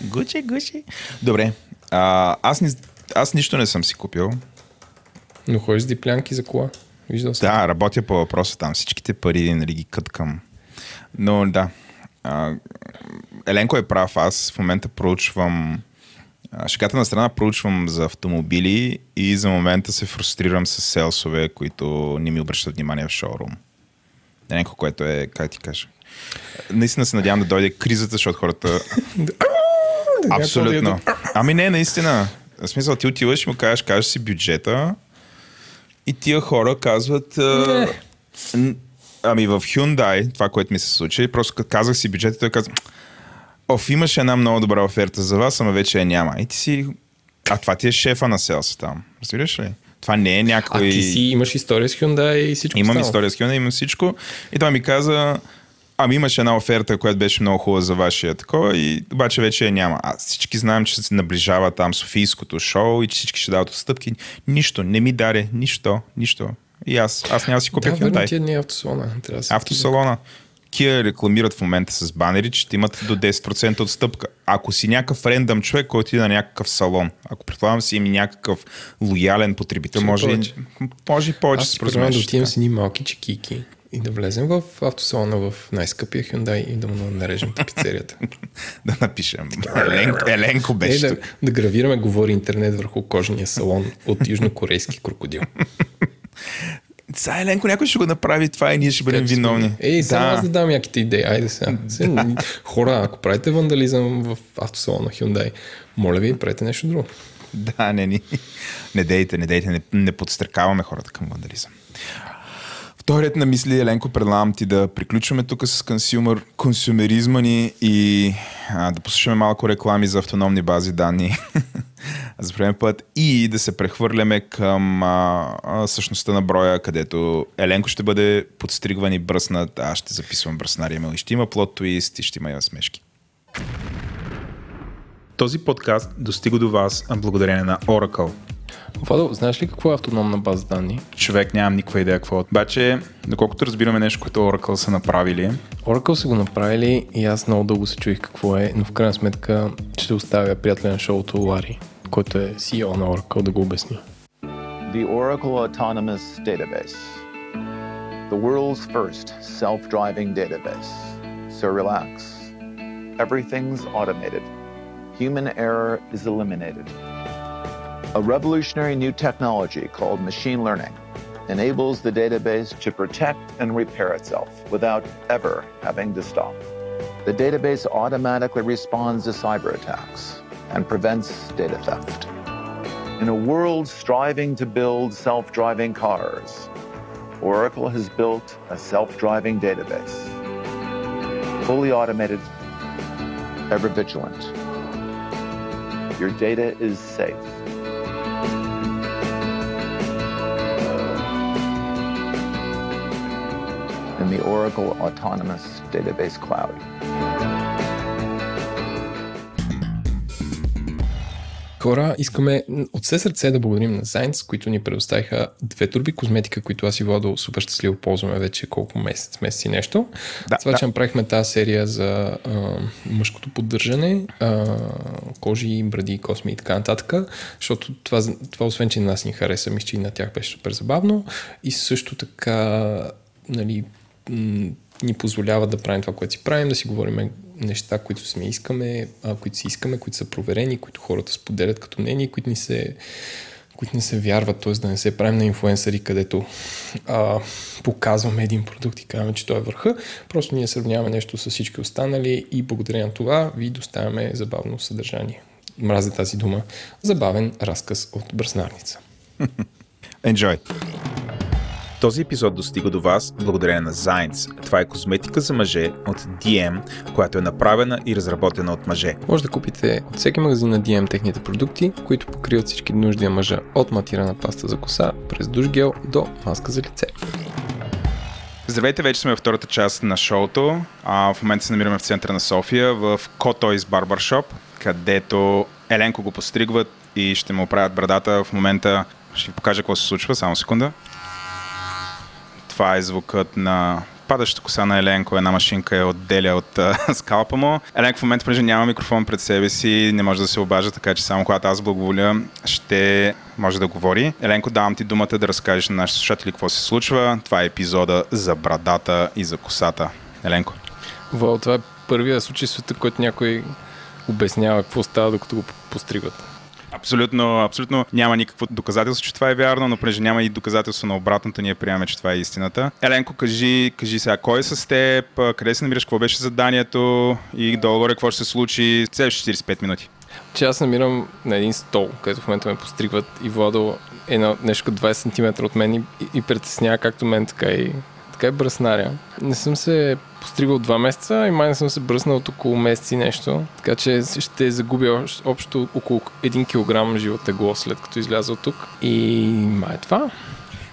Гучи, гучи. Добре. А, аз, ни, аз нищо не съм си купил. Но ходиш с диплянки за кола? Виждал съм. Да, работя по въпроса там. Всичките пари нали, ги къткам. Но да, а, Еленко е прав, аз в момента проучвам Шегата на страна проучвам за автомобили и за момента се фрустрирам с селсове, които не ми обръщат внимание в шоурум. Еленко, което е, как ти кажа, наистина се надявам да дойде кризата, защото хората... Абсолютно. Ами не, наистина. В смисъл, ти отиваш и му кажеш, кажеш си бюджета и тия хора казват... Не. Ами в Hyundai, това, което ми се случи, просто като казах си бюджета, той каза, оф, имаше една много добра оферта за вас, ама вече я няма. И ти си, а това ти е шефа на селса там. Разбираш ли? Това не е някой... А ти си имаш история с Hyundai и всичко Имам стало. история с Hyundai, имам всичко. И той ми каза, ами имаше една оферта, която беше много хубава за вашия такова, и обаче вече я няма. А всички знаем, че се наближава там Софийското шоу и че всички ще дават отстъпки. Нищо, не ми даре, нищо, нищо. И аз, аз няма си купя да, Hyundai. Да, не е автосалона. Трябва да автосалона. Kia рекламират в момента с банери, че имат до 10% отстъпка. Ако си някакъв рендъм човек, който иде на някакъв салон, ако предполагам си има някакъв лоялен потребител, може, повече. може и повече Аз си да отидем с едни малки чекики и да влезем в автосалона в най-скъпия Hyundai и да му нарежем пицерията. да напишем. Еленко, Еленко беше да, да гравираме говори интернет върху кожния салон от южнокорейски крокодил. Сега Еленко някой ще го направи това и ние ще бъдем виновни. Ей, да. аз да дам яките идеи. Айде сега. Да. Хора, ако правите вандализъм в автосалон на Hyundai, моля ви, правете нещо друго. Да, не, не, не дейте, не дейте, не, не подстрекаваме хората към вандализъм. Вторият на мисли, Еленко, предлагам ти да приключваме тук с консюмер, консюмеризма ни и а, да послушаме малко реклами за автономни бази данни. за първи път и да се прехвърляме към а, а, същността на броя, където Еленко ще бъде подстригван и бръснат, аз ще записвам бръснария и ще има плод твист и ще има и смешки. Този подкаст достига до вас благодарение на Oracle. Владо, знаеш ли какво е автономна база данни? Човек нямам никаква идея какво. е. Обаче, доколкото разбираме нещо, което Oracle са направили, Oracle са го направили и аз много дълго се чуих какво е, но в крайна сметка ще оставя приятеля на шоуто Лари, който е CEO на Oracle да го обясни. The Oracle Autonomous Database. The world's first self driving database. So relax. Everything's automated. Human error is eliminated. A revolutionary new technology called machine learning enables the database to protect and repair itself without ever having to stop. The database automatically responds to cyber attacks and prevents data theft. In a world striving to build self driving cars, Oracle has built a self driving database. Fully automated, ever vigilant. Your data is safe. In the Oracle Autonomous Database Cloud. Хора, искаме от все сърце да благодарим на Science, които ни предоставиха две турби козметика, които аз и Владо супер щастливо ползваме вече колко месец, месец и нещо. Да, Това, да. че направихме тази серия за а, мъжкото поддържане, а, кожи, бради, косми и така нататък, защото това, това освен, че на нас ни хареса, мисля, че и на тях беше супер забавно и също така нали, ни позволява да правим това, което си правим, да си говорим неща, които сме искаме, а, които си искаме, които са проверени, които хората споделят като мнение, които ни се които не се вярват, т.е. да не се правим на инфуенсъри, където а, показваме един продукт и казваме, че той е върха. Просто ние сравняваме нещо с всички останали и благодарение на това ви доставяме забавно съдържание. Мразя тази дума. Забавен разказ от бръснарница. Enjoy! Този епизод достига до вас благодарение на Zines. Това е козметика за мъже от DM, която е направена и разработена от мъже. Може да купите от всеки магазин на DM техните продукти, които покриват всички нужди на мъжа от матирана паста за коса, през душ гел до маска за лице. Здравейте, вече сме във втората част на шоуто. А, в момента се намираме в центъра на София, в Котойс Barbershop, където Еленко го постригват и ще му оправят брадата. В момента ще ви покажа какво се случва. Само секунда. Това е звукът на падащата коса на Еленко. Една машинка е отделя от а, скалпа му. Еленко в момента, понеже няма микрофон пред себе си, не може да се обажда, така че само когато аз благоволя, ще може да говори. Еленко, давам ти думата да разкажеш на нашите слушатели какво се случва. Това е епизода за брадата и за косата. Еленко. Вау, това е първия случай в света, който някой обяснява какво става, докато го постригват. Абсолютно, абсолютно няма никакво доказателство, че това е вярно, но понеже няма и доказателство на обратното, ние приемаме, че това е истината. Еленко, кажи, кажи сега, кой е с теб, къде се намираш, какво беше заданието и долу какво ще се случи в следващите 45 минути. Че аз намирам на един стол, където в момента ме постригват и Владо е на нещо като 20 см от мен и, и притеснява както мен, така и, така и бръснаря. Не съм се постригал два месеца и май не съм се бръснал от около месец и нещо, така че ще загубя общо около 1 кг живо тегло след като изляза от тук. И май е това.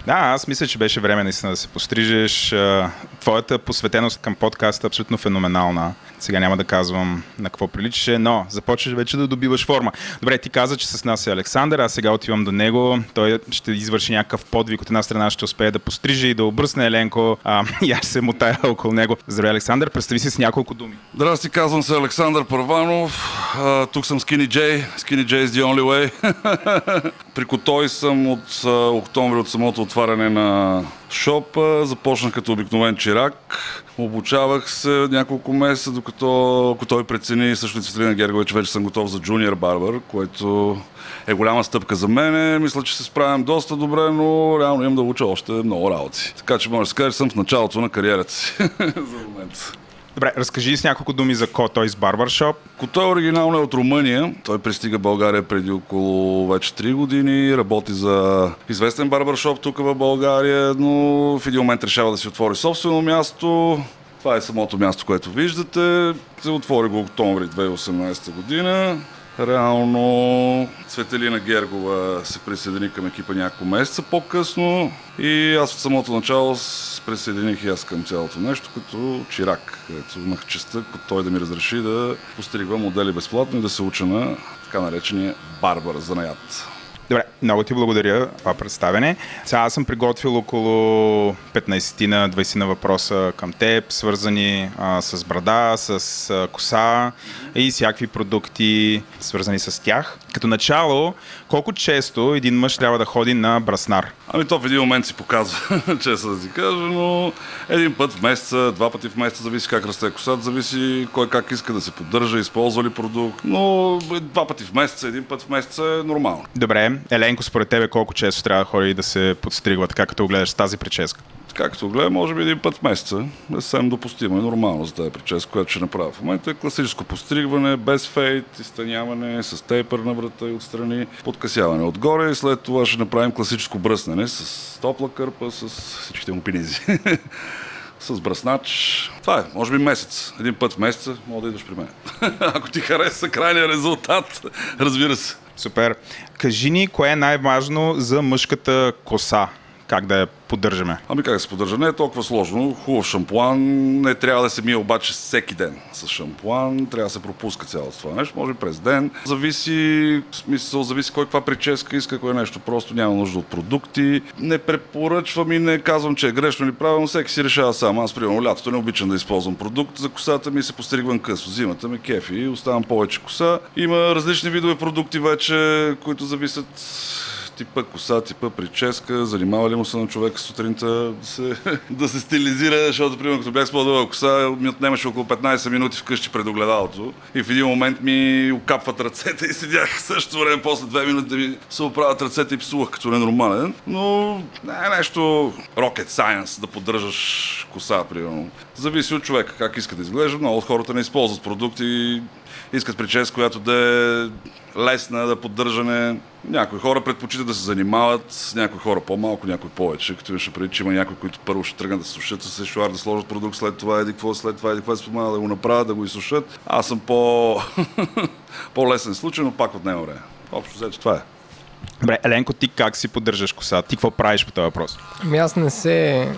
Да, аз мисля, че беше време наистина да се пострижеш. Твоята посветеност към подкаста е абсолютно феноменална. Сега няма да казвам на какво приличаше, но започваш вече да добиваш форма. Добре, ти каза, че с нас е Александър, аз сега отивам до него. Той ще извърши някакъв подвиг. От една страна ще успее да постриже и да обръсне Еленко. А, и аз се мутая около него. Здравей, Александър, представи се с няколко думи. Здрасти, казвам се Александър Първанов. А, тук съм Skinny J. Skinny J is the only way. При Котой съм от а, октомври от самото отваряне на шопа. Започнах като обикновен чирак. Обучавах се няколко месеца, докато ако той прецени също и Цветелина Гергова, че вече съм готов за джуниор барбър, което е голяма стъпка за мен. Мисля, че се справям доста добре, но реално имам да уча още много работи. Така че може да се каже, че съм в началото на кариерата си за момента. Добре, разкажи с няколко думи за Котойс Barbershop. Кото е оригинално от Румъния. Той пристига България преди около вече 3 години. Работи за известен барбаршоп тук в България, но в един момент решава да си отвори собствено място. Това е самото място, което виждате. Се отвори го октомври 2018 година. Реално Цветелина Гергова се присъедини към екипа няколко месеца по-късно и аз от самото начало присъединих и аз към цялото нещо, като чирак, където имах честа той да ми разреши да постригвам модели безплатно и да се уча на така наречения барбар занаят. Добре, много ти благодаря това представене. Сега аз съм приготвил около 15 на 20 на въпроса към теб, свързани а, с брада, с а, коса и всякакви продукти, свързани с тях. Като начало, колко често един мъж трябва да ходи на браснар? Ами то в един момент си показва, често да ти кажа, но един път в месеца, два пъти в месеца, зависи как расте косата, зависи кой как иска да се поддържа, използва ли продукт, но два пъти в месеца, един път в месеца е нормално. Добре, Еленко, според тебе колко често трябва да ходи да се подстригва, така като гледаш тази прическа? Както гледам, може би един път в месеца. Е съвсем допустимо и нормално за тази прическа, която ще направя в момента. Е класическо постригване, без фейт, изтъняване, с тейпър на врата и отстрани, подкасяване отгоре и след това ще направим класическо бръснане с топла кърпа, с всичките му пинизи. с бръснач. Това е, може би месец. Един път в месеца мога да идваш при мен. Ако ти хареса крайния резултат, разбира се. Супер. Кажи ни, кое е най-важно за мъжката коса? Как да я поддържаме? Ами как да се поддържа? Не е толкова сложно. Хубав шампуан. Не трябва да се мие обаче всеки ден с шампуан. Трябва да се пропуска цялото това нещо. Може през ден. Зависи, в смисъл, зависи кой каква прическа иска, кое нещо. Просто няма нужда от продукти. Не препоръчвам и не казвам, че е грешно или правилно. Всеки си решава сам. Аз, примерно, лятото не обичам да използвам продукт. За косата ми се постригвам късо. Зимата ми кефи оставам повече коса. Има различни видове продукти вече, които зависят типа коса, типа прическа, занимава ли му се на човека сутринта да се, да се стилизира, защото, примерно, като бях с по-дълга коса, ми отнемаше около 15 минути вкъщи пред огледалото и в един момент ми окапват ръцете и седях също време, после две минути да ми се оправят ръцете и псувах като ненормален. Но не е нещо rocket science да поддържаш коса, примерно. Зависи от човека как иска да изглежда. Много от хората не използват продукти, искат прическа, която да е лесна да поддържане. Някои хора предпочитат да се занимават, някои хора по-малко, някои повече. Като имаше преди, че има някои, които първо ще тръгнат да сушат с сешуар, да сложат продукт, след това еди какво, след това еди какво, спомена да го направят, да го изсушат. Аз съм по... по-лесен случай, но пак отнема време. Общо взето това е. Добре, Еленко, ти как си поддържаш коса? Ти какво правиш по този въпрос? Ами аз не се,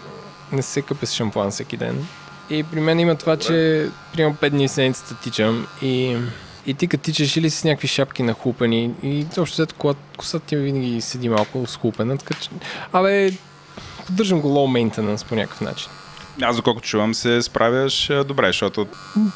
не се къпя с шампуан всеки ден. И при мен има това, че примерно 5 дни в седмицата тичам и и ти като тичаш или с някакви шапки на хупени и общо след косата ти винаги седи малко схупена, така че... Абе, поддържам го low maintenance по някакъв начин. Аз, доколкото чувам, се справяш добре, защото...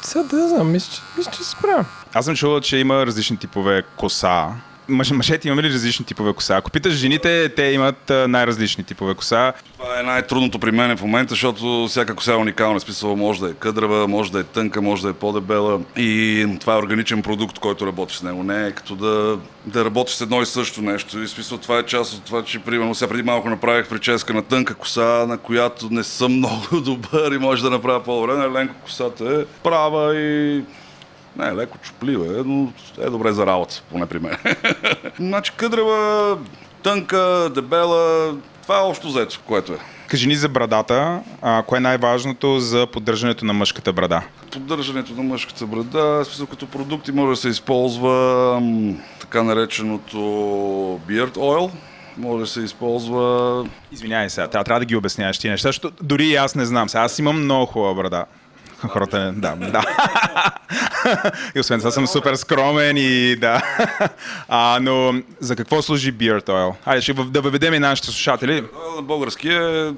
Сега да знам, мисля, че, мисля, че се справя. Аз съм чувал, че има различни типове коса, мъж, мъжете имаме ли различни типове коса? Ако питаш жените, те имат най-различни типове коса. Това е най-трудното при мен в момента, защото всяка коса е уникална. Смисъл може да е къдрава, може да е тънка, може да е по-дебела. И това е органичен продукт, който работиш с него. Не е като да, да работиш с едно и също нещо. И смисъл това е част от това, че примерно сега преди малко направих прическа на тънка коса, на която не съм много добър и може да направя по-добре. Ленко косата е права и не, леко чуплива е, но е добре за работа, поне при мен. значи къдрава, тънка, дебела, това е общо взето, което е. Кажи ни за брадата. А, кое е най-важното за поддържането на мъжката брада? Поддържането на мъжката брада, смисъл като продукти може да се използва м, така нареченото beard oil, може да се използва... Извинявай сега, трябва да ги обясняваш ти неща, защото дори и аз не знам. Сега аз имам много хубава брада. Хората, да, да. и освен това съм супер скромен и да. А, но за какво служи Beard Oil? Айде, ще да въведем и нашите слушатели. На български е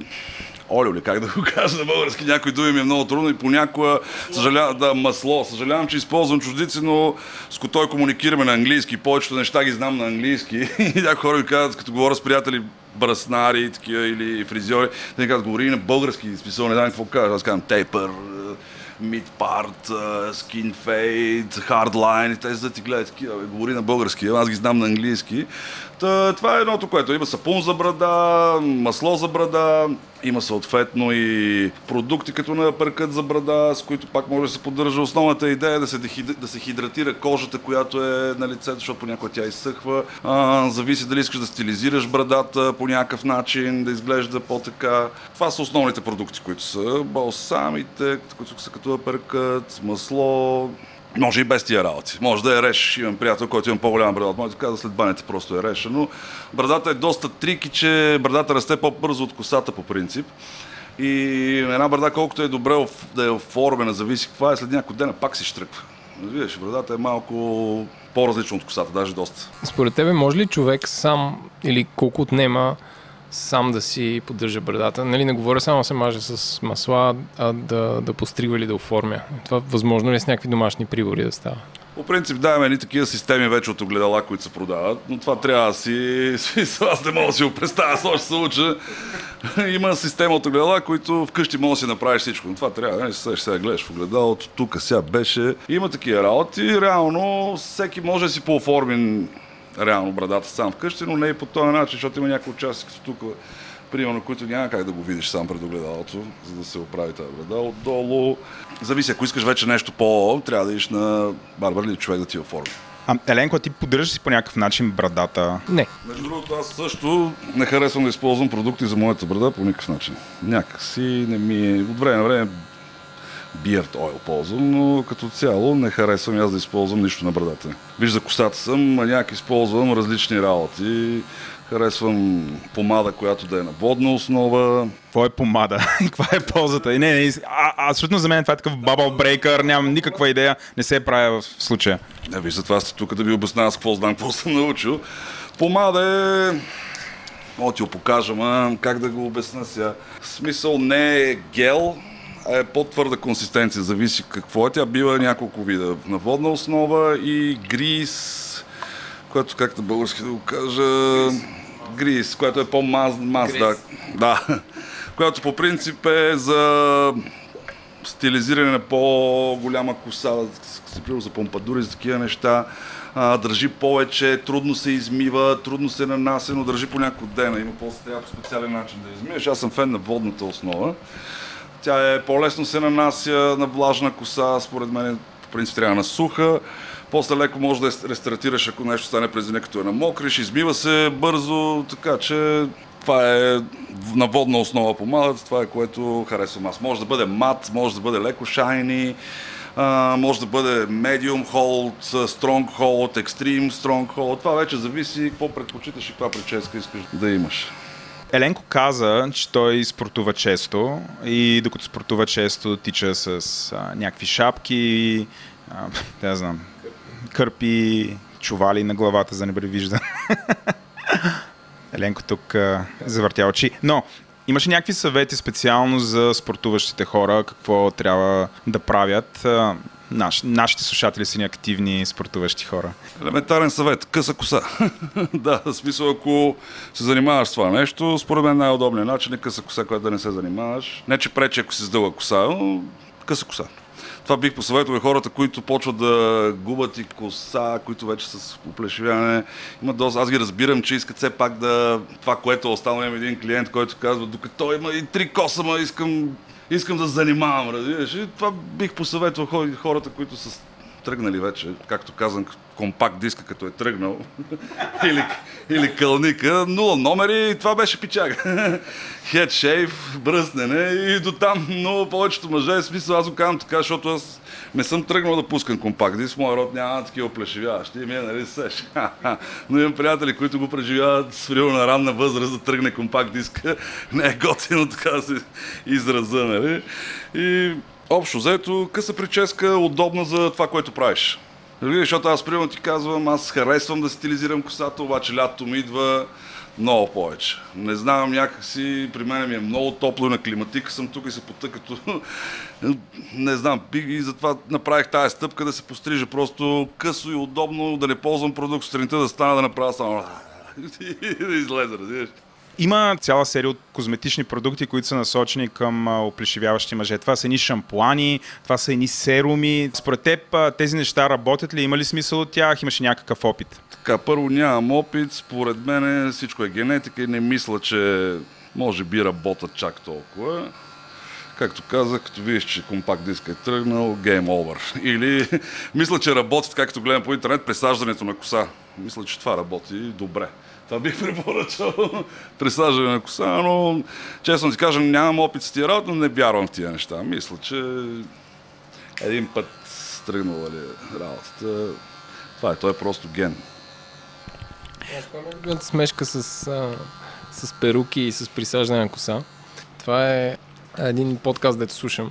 олио ли, как да го кажа на български, някои думи ми е много трудно и понякога съжалявам, да, масло. Съжалявам, че използвам чуждици, но с той комуникираме на английски. Повечето неща ги знам на английски. И някои хора ми казват, като говоря с приятели, браснари такива или фризьори, те ми казват, говори на български, смисъл не знам какво кажа. Аз казвам тейпър, mid part, skin fade, hardline, те за да ти гледат такива, говори на български, аз ги знам на английски. Та, това е едното, което има сапун за брада, масло за брада, има съответно и продукти като на перкът за брада, с които пак може да се поддържа. Основната идея е да се, да се хидратира кожата, която е на лицето, защото понякога тя изсъхва. А, зависи дали искаш да стилизираш брадата по някакъв начин, да изглежда по-така. Това са основните продукти, които са балсамите, които са като перкът, масло, Може и без тия работи. Може да я решиш. Имам приятел, който имам по-голяма брада от моята, каза след банята просто я реша. Но брадата е доста трики, че брадата расте по-бързо от косата по принцип. И една брада, колкото е добре да е оформена, зависи каква е, след няколко дена пак си штръква. Виж, брадата е малко по-различна от косата, даже доста. Според тебе може ли човек сам или колко отнема сам да си поддържа брадата? Нали, не говоря само да се маже с масла, а да, да постригва или да оформя. Това възможно ли е с някакви домашни прибори да става? По принцип даваме едни такива системи вече от огледала, които се продават, но това трябва да си... Аз не мога да си го представя, с още се уча. Има система от огледала, които вкъщи може да си направиш всичко. Но това трябва, не се сега гледаш в огледалото, тук сега беше. Има такива работи, реално всеки може да си пооформи реално брадата сам вкъщи, но не и по този начин, защото има някои участъци, като тук, примерно, които няма как да го видиш сам пред огледалото, за да се оправи тази брада. Отдолу, зависи, ако искаш вече нещо по, трябва да идиш на барбар или човек да ти оформи. А, Еленко, ти поддържаш си по някакъв начин брадата? Не. Между другото, аз също не харесвам да използвам продукти за моята брада по никакъв начин. Някак си не ми е... От време на време Beard Oil ползвам, но като цяло не харесвам аз да използвам нищо на брадата. Виж, за косата съм, някак използвам различни работи. Харесвам помада, която да е на водна основа. Какво е помада? Каква е ползата? Не, не, а, абсолютно за мен това е такъв бабъл брейкър, нямам никаква идея, не се правя в случая. Не, виж, затова сте тук да ви обясня с какво знам, какво съм научил. Помада е... Мога ти го покажа, ма как да го обясня сега. В смисъл не е гел, е по-твърда консистенция, зависи какво е. Тя бива няколко вида. На водна основа и грис, което как на български да го кажа... Грис, което е по-маз, маз, да. да. Която по принцип е за стилизиране на по-голяма коса, за помпадури, за такива неща. А, държи повече, трудно се измива, трудно се нанася, но държи по няколко дена. Има после трябва по специален начин да измиеш. Аз съм фен на водната основа. Тя е по-лесно се нанася на влажна коса, според мен по принцип трябва на суха. После леко може да рестартираш, ако нещо стане през деня, като е на мокриш, измива се бързо, така че това е на водна основа помадът, това е което харесвам аз. Може да бъде мат, може да бъде леко шайни, може да бъде medium hold, strong hold, extreme strong hold. Това вече зависи какво предпочиташ и каква прическа искаш да имаш. Еленко каза, че той спортува често и докато спортува често тича с а, някакви шапки, а, не знам, кърпи, чували на главата, за да не бъде виждан. Еленко тук а, завъртя очи. Но Имаше някакви съвети специално за спортуващите хора, какво трябва да правят? Наш, нашите слушатели са ни активни спортуващи хора. Елементарен съвет. Къса коса. да, в смисъл, ако се занимаваш с това нещо, според мен най-удобният начин е къса коса, която да не се занимаваш. Не, че пречи, ако си с дълга коса, но къса коса. Това бих посъветвал хората, които почват да губят и коса, които вече с оплешивяване. Има доста. Аз ги разбирам, че искат все пак да... Това, което е останало, има един клиент, който казва, докато има и три коса, ма искам, искам да занимавам, разбираш. И това бих посъветвал хората, които са тръгнали вече, както казвам, компакт диска, като е тръгнал, или, или кълника, нула номери, това беше пичага. Shave, бръснене и до там, но повечето мъже, смисъл, аз го казвам така, защото аз не съм тръгнал да пускам компакт диск, моя род няма такива плешивяващи, ми е, нали, сеш. но имам приятели, които го преживяват с на ранна възраст да тръгне компакт диск. не е готино така да се израза, нали. И общо взето, къса прическа, удобна за това, което правиш. Нали, защото аз примерно ти казвам, аз харесвам да стилизирам косата, обаче лятото ми идва много повече. Не знам, някакси при мен ми е много топло на климатика съм тук и се пота като... не знам, и затова направих тази стъпка да се пострижа просто късо и удобно, да не ползвам продукт сутринта, да стана да направя само... и да излезе, разбираш. Има цяла серия от козметични продукти, които са насочени към оплешивяващи мъже. Това са едни шампуани, това са едни серуми. Според теб тези неща работят ли? Има ли смисъл от тях? Имаше някакъв опит? Така, първо нямам опит. Според мен всичко е генетика и не мисля, че може би работят чак толкова. Както казах, като видиш, че компакт диск е тръгнал, game over. Или мисля, че работят, както гледам по интернет, пресаждането на коса. Мисля, че това работи добре. Това бих препоръчал присаждане на коса, но честно ти кажа, нямам опит с тия работа, но не вярвам в тия неща. Мисля, че един път тръгнала ли работата. Това е, той е просто ген. Любимата смешка с, с перуки и с присаждане на коса. Това е един подкаст, дето слушам.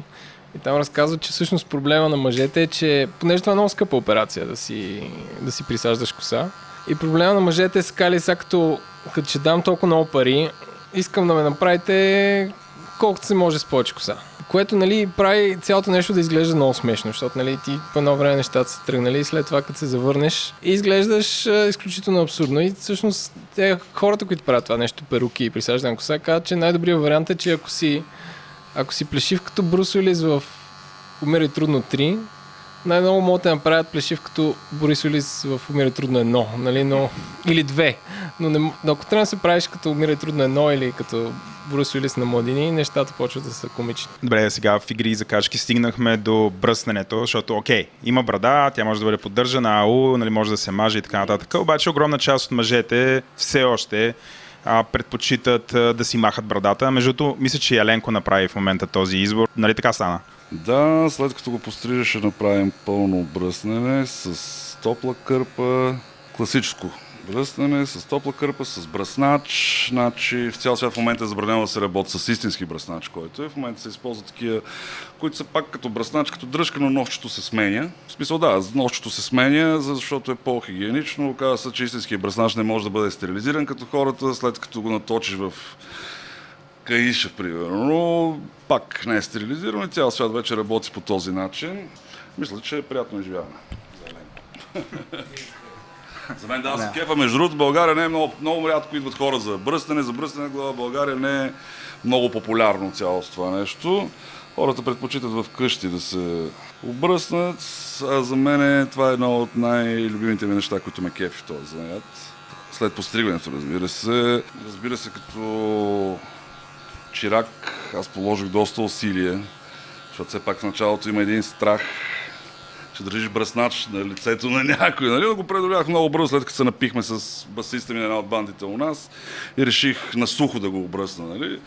И там разказват, че всъщност проблема на мъжете е, че понеже това е много скъпа операция да си, да си присаждаш коса. И проблема на мъжете е скали сега като, като ще дам толкова много пари, искам да ме направите колкото се може с повече коса. Което нали, прави цялото нещо да изглежда много смешно, защото нали, ти по едно време нещата са тръгнали и след това като се завърнеш изглеждаш а, изключително абсурдно. И всъщност те, хората, които правят това нещо, перуки и присаждане коса, казват, че най-добрият вариант е, че ако си, ако си плешив като Брус Уилис в Умира трудно 3, най-много могат да направят плешив като Борис Улис в Умира трудно едно, нали, но... или две. Но не, ако трябва да се правиш като Умира трудно едно или като Борис Улис на младини, нещата почват да са комични. Добре, сега в игри и закачки стигнахме до бръснането, защото окей, има брада, тя може да бъде поддържана, ау, нали, може да се маже и така нататък. Обаче огромна част от мъжете все още а, предпочитат а, да си махат брадата. Между другото, мисля, че Еленко направи в момента този избор. Нали така стана? Да, след като го пострижа ще направим пълно бръснене с топла кърпа, класическо бръснене с топла кърпа, с бръснач. Значи в цял свят в момента е забранено да се работи с истински бръснач, който е. В момента се използват такива, които са пак като бръснач, като дръжка, но нощчето се сменя. В смисъл да, нощчето се сменя, защото е по-хигиенично. Оказва се, че истинския бръснач не може да бъде стерилизиран като хората, след като го наточиш в каиша, примерно, но пак не е стерилизирано и цял свят вече работи по този начин. Мисля, че е приятно изживяване. За мен да, се кефа. Между другото, България не е много, много рядко идват хора за бръстане. За бръстане глава в България не е много популярно цялото това нещо. Хората предпочитат в къщи да се обръснат, а за мен това е едно от най-любимите ми неща, които ме кефи в този занят. След постригването, разбира се. Разбира се, като чирак аз положих доста усилие, защото все пак в началото има един страх, че държиш бръснач на лицето на някой. Нали? Но го преодолях много бързо, след като се напихме с басиста ми на една от бандите у нас и реших на сухо да го обръсна. Нали?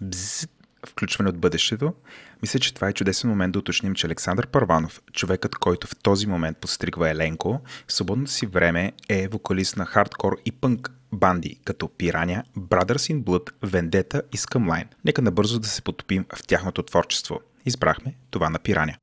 Бзз, включване от бъдещето. Мисля, че това е чудесен момент да уточним, че Александър Парванов, човекът, който в този момент подстригва Еленко, в свободното си време е вокалист на хардкор и пънк банди, като Пираня, Brothers in Blood, Vendetta и Scumline. Нека набързо да се потопим в тяхното творчество. Избрахме това на Пираня.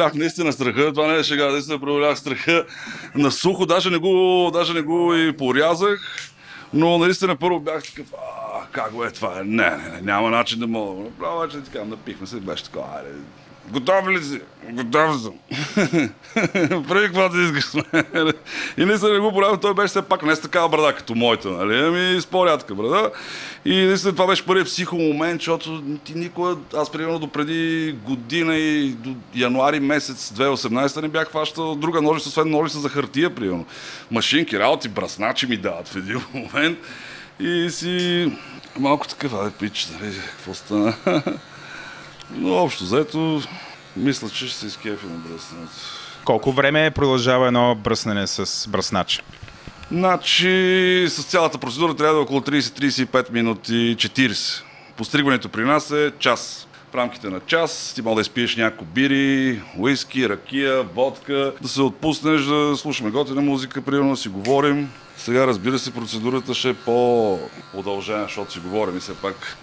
Преодолях наистина страха, това не е шега, наистина преодолях страха. На сухо, даже не го, даже не го и порязах, но наистина първо бях такъв, а, как го е това? Не, не, не, няма начин да мога. Да го направя, че така, напихме се, беше така, айде, Готов ли си? Готов съм. Прави каквото искаш с мен. И наистина не го правил, той беше все пак не с такава брада като моята, нали? Ами с по-рядка брада. И наистина това беше първият психо момент, защото ти никога, аз примерно до преди година и до януари месец 2018 не бях хващал друга ножица, освен ножица за хартия, примерно. Машинки, работи, брасначи ми дават в един момент. И си малко такъв, абе, пич, нали, какво стана? Но общо взето, мисля, че ще се изкефи на бръснането. Колко време продължава едно бръснене с бръснач? Значи, с цялата процедура трябва да е около 30-35 минути 40. Постригването при нас е час. В рамките на час ти мога да изпиеш някои бири, уиски, ракия, водка, да се отпуснеш, да слушаме готина музика, примерно да си говорим. Сега, разбира се, процедурата ще е по-удължена, защото си говорим и все пак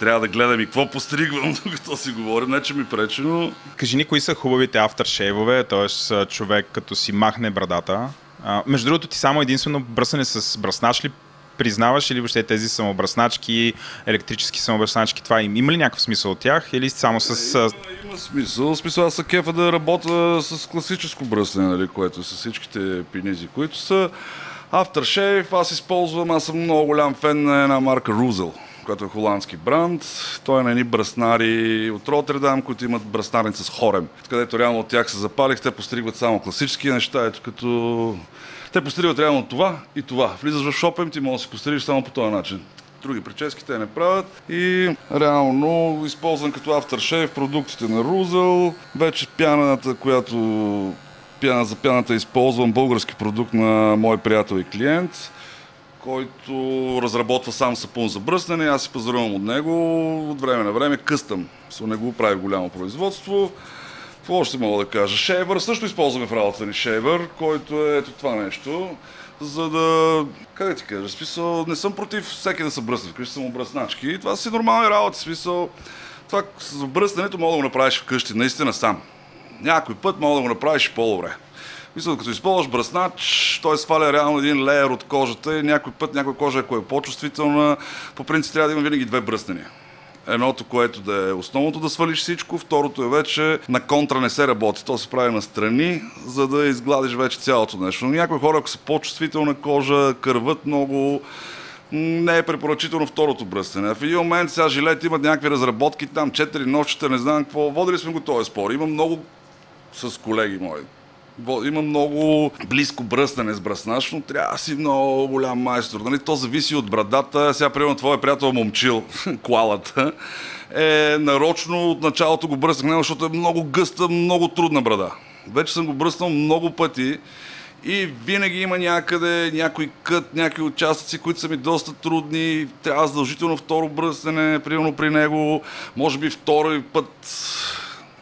трябва да гледам и какво постригвам, докато си говорим. Не, че ми пречи, но... Кажи ни, кои са хубавите афтершейвове, т.е. човек като си махне брадата. А, между другото, ти само единствено бръсане с бръснач ли признаваш или въобще тези самобръсначки, електрически самобръсначки, това им има ли някакъв смисъл от тях или само с... Има, има смисъл. Смисъл аз са кефа да работя с класическо бръсне, нали, което са всичките пинизи, които са Aftershave. Аз използвам, аз съм много голям фен на една марка Рузел която е холандски бранд. Той е на едни бръснари от Роттердам, които имат бръснарница с хорем, където реално от тях се запалих. Те постригват само класически неща, ето като... Те постригват реално това и това. Влизаш в шопа ти можеш да си постригаш само по този начин. Други прически те не правят и реално използвам като aftershave продуктите на Рузел. Вече пяната, която пяна за пяната използвам български продукт на мой приятел и клиент който разработва сам сапун за бръснене. Аз си пазарувам от него от време на време къстъм. Со не го прави голямо производство. Какво още мога да кажа? Шейвър също използваме в работата ни шейвър, който е ето това нещо. За да, как да ти кажа, смисъл, не съм против всеки да се бръсне, вкъщи съм бръсначки. Това си нормални работи, смисъл. Това с бръснането мога да го направиш вкъщи, наистина сам. Някой път мога да го направиш по-добре. Мисля, като използваш бръснач, той сваля реално един леер от кожата и някой път някой кожа, ако е по-чувствителна, по принцип трябва да има винаги две бръснения. Едното, което да е основното да свалиш всичко, второто е вече на контра не се работи. То се прави на страни, за да изгладиш вече цялото нещо. Но някои хора, ако са по-чувствителна кожа, кърват много, не е препоръчително второто бръстене. В един момент сега жилет имат някакви разработки, там 4 нощчета, не знам какво. Водили сме го този спор. Има много с колеги мои има много близко бръснане с бръснаш, но трябва да си много голям майстор. Нали? То зависи от брадата. Сега, примерно, твоя приятел момчил, клалата, е нарочно от началото го бръснах, защото е много гъста, много трудна брада. Вече съм го бръснал много пъти и винаги има някъде някой кът, някои участъци, които са ми доста трудни. Трябва задължително второ бръснене, примерно при него, може би втори път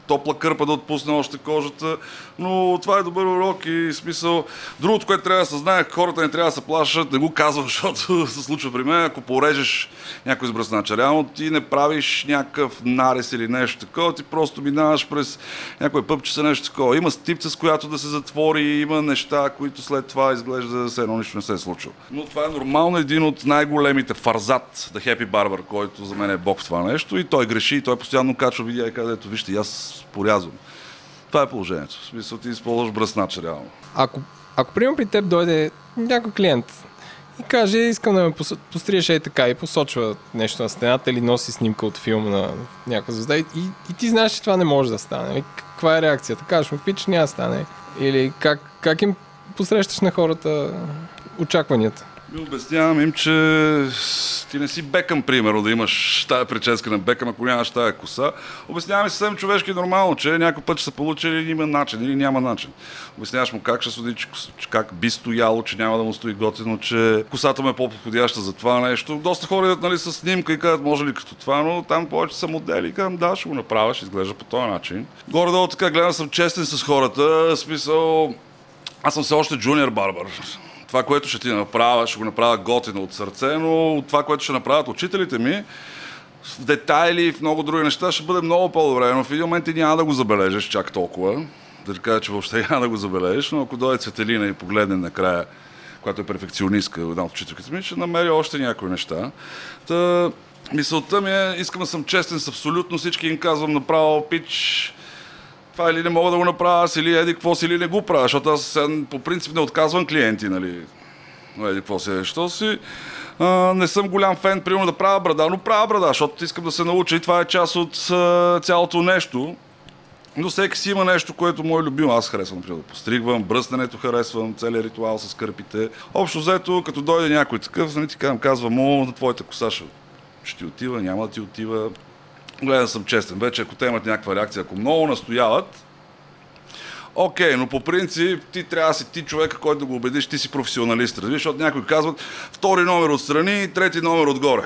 топла кърпа да отпусне още кожата, но това е добър урок и смисъл. Другото, което трябва да се знае, хората не трябва да се плашат, не го казвам, защото се случва при мен, ако порежеш някой сбръснача. Реално ти не правиш някакъв нарез или нещо такова, ти просто минаваш през някой пъпче нещо такова. Има стипца, с която да се затвори, има неща, които след това изглежда се едно нищо не се е случило. Но това е нормално един от най-големите фарзат, The Happy Barber, който за мен е бог в това нещо и той греши и той постоянно качва видео и казва, ето вижте, аз порязвам. Това е положението. В смисъл ти използваш бръснач реално. Ако, ако примерно при теб дойде някой клиент и каже, искам да ме постриеш ей така и посочва нещо на стената или носи снимка от филм на някаква звезда и, и, ти знаеш, че това не може да стане. Нали? Каква е реакцията? Кажеш му, пич, няма да стане. Или как, как им посрещаш на хората очакванията? И обяснявам им, че ти не си Бекъм, примерно, да имаш тая прическа на Бекъм, ако нямаш тая коса. Обяснявам и съвсем човешки нормално, че някой път ще се получи или има начин, или няма начин. Обясняваш му как ще стои, как би стояло, че няма да му стои готино, че косата му е по-подходяща за това нещо. Доста хора идват нали, с снимка и казват, може ли като това, но там повече са модели. Казвам, да, ще го направя, ще изглежда по този начин. Горе-долу така гледам, съм честен с хората, смисъл, аз съм все още джуниор барбар това, което ще ти направя, ще го направя готино от сърце, но това, което ще направят учителите ми, в детайли, в много други неща, ще бъде много по-добре, но в един момент ти няма да го забележиш чак толкова. Да ти кажа, че въобще няма да го забележиш, но ако дойде Цветелина и погледне накрая, която е перфекционистка, една от учителките ми, ще намери още някои неща. Та, мисълта ми е, искам да съм честен с абсолютно всички, им казвам направо, пич, това или не мога да го направя аз, или еди какво си, или не го правя, защото аз по принцип не отказвам клиенти, нали. Еди какво си, що си. А, не съм голям фен, примерно да правя брада, но правя брада, защото искам да се науча и това е част от а, цялото нещо. Но всеки си има нещо, което му е любимо. Аз харесвам, например, да постригвам, бръснането харесвам, целият ритуал с кърпите. Общо взето, като дойде някой такъв, нали ти казвам, казва му, на твоята коса ще ти отива, няма да ти отива. Гледан съм честен. Вече ако те имат някаква реакция, ако много настояват, Окей, okay, но по принцип ти трябва да си ти човека, който да го убедиш, ти си професионалист. Разбираш, защото някои казват втори номер отстрани, трети номер отгоре.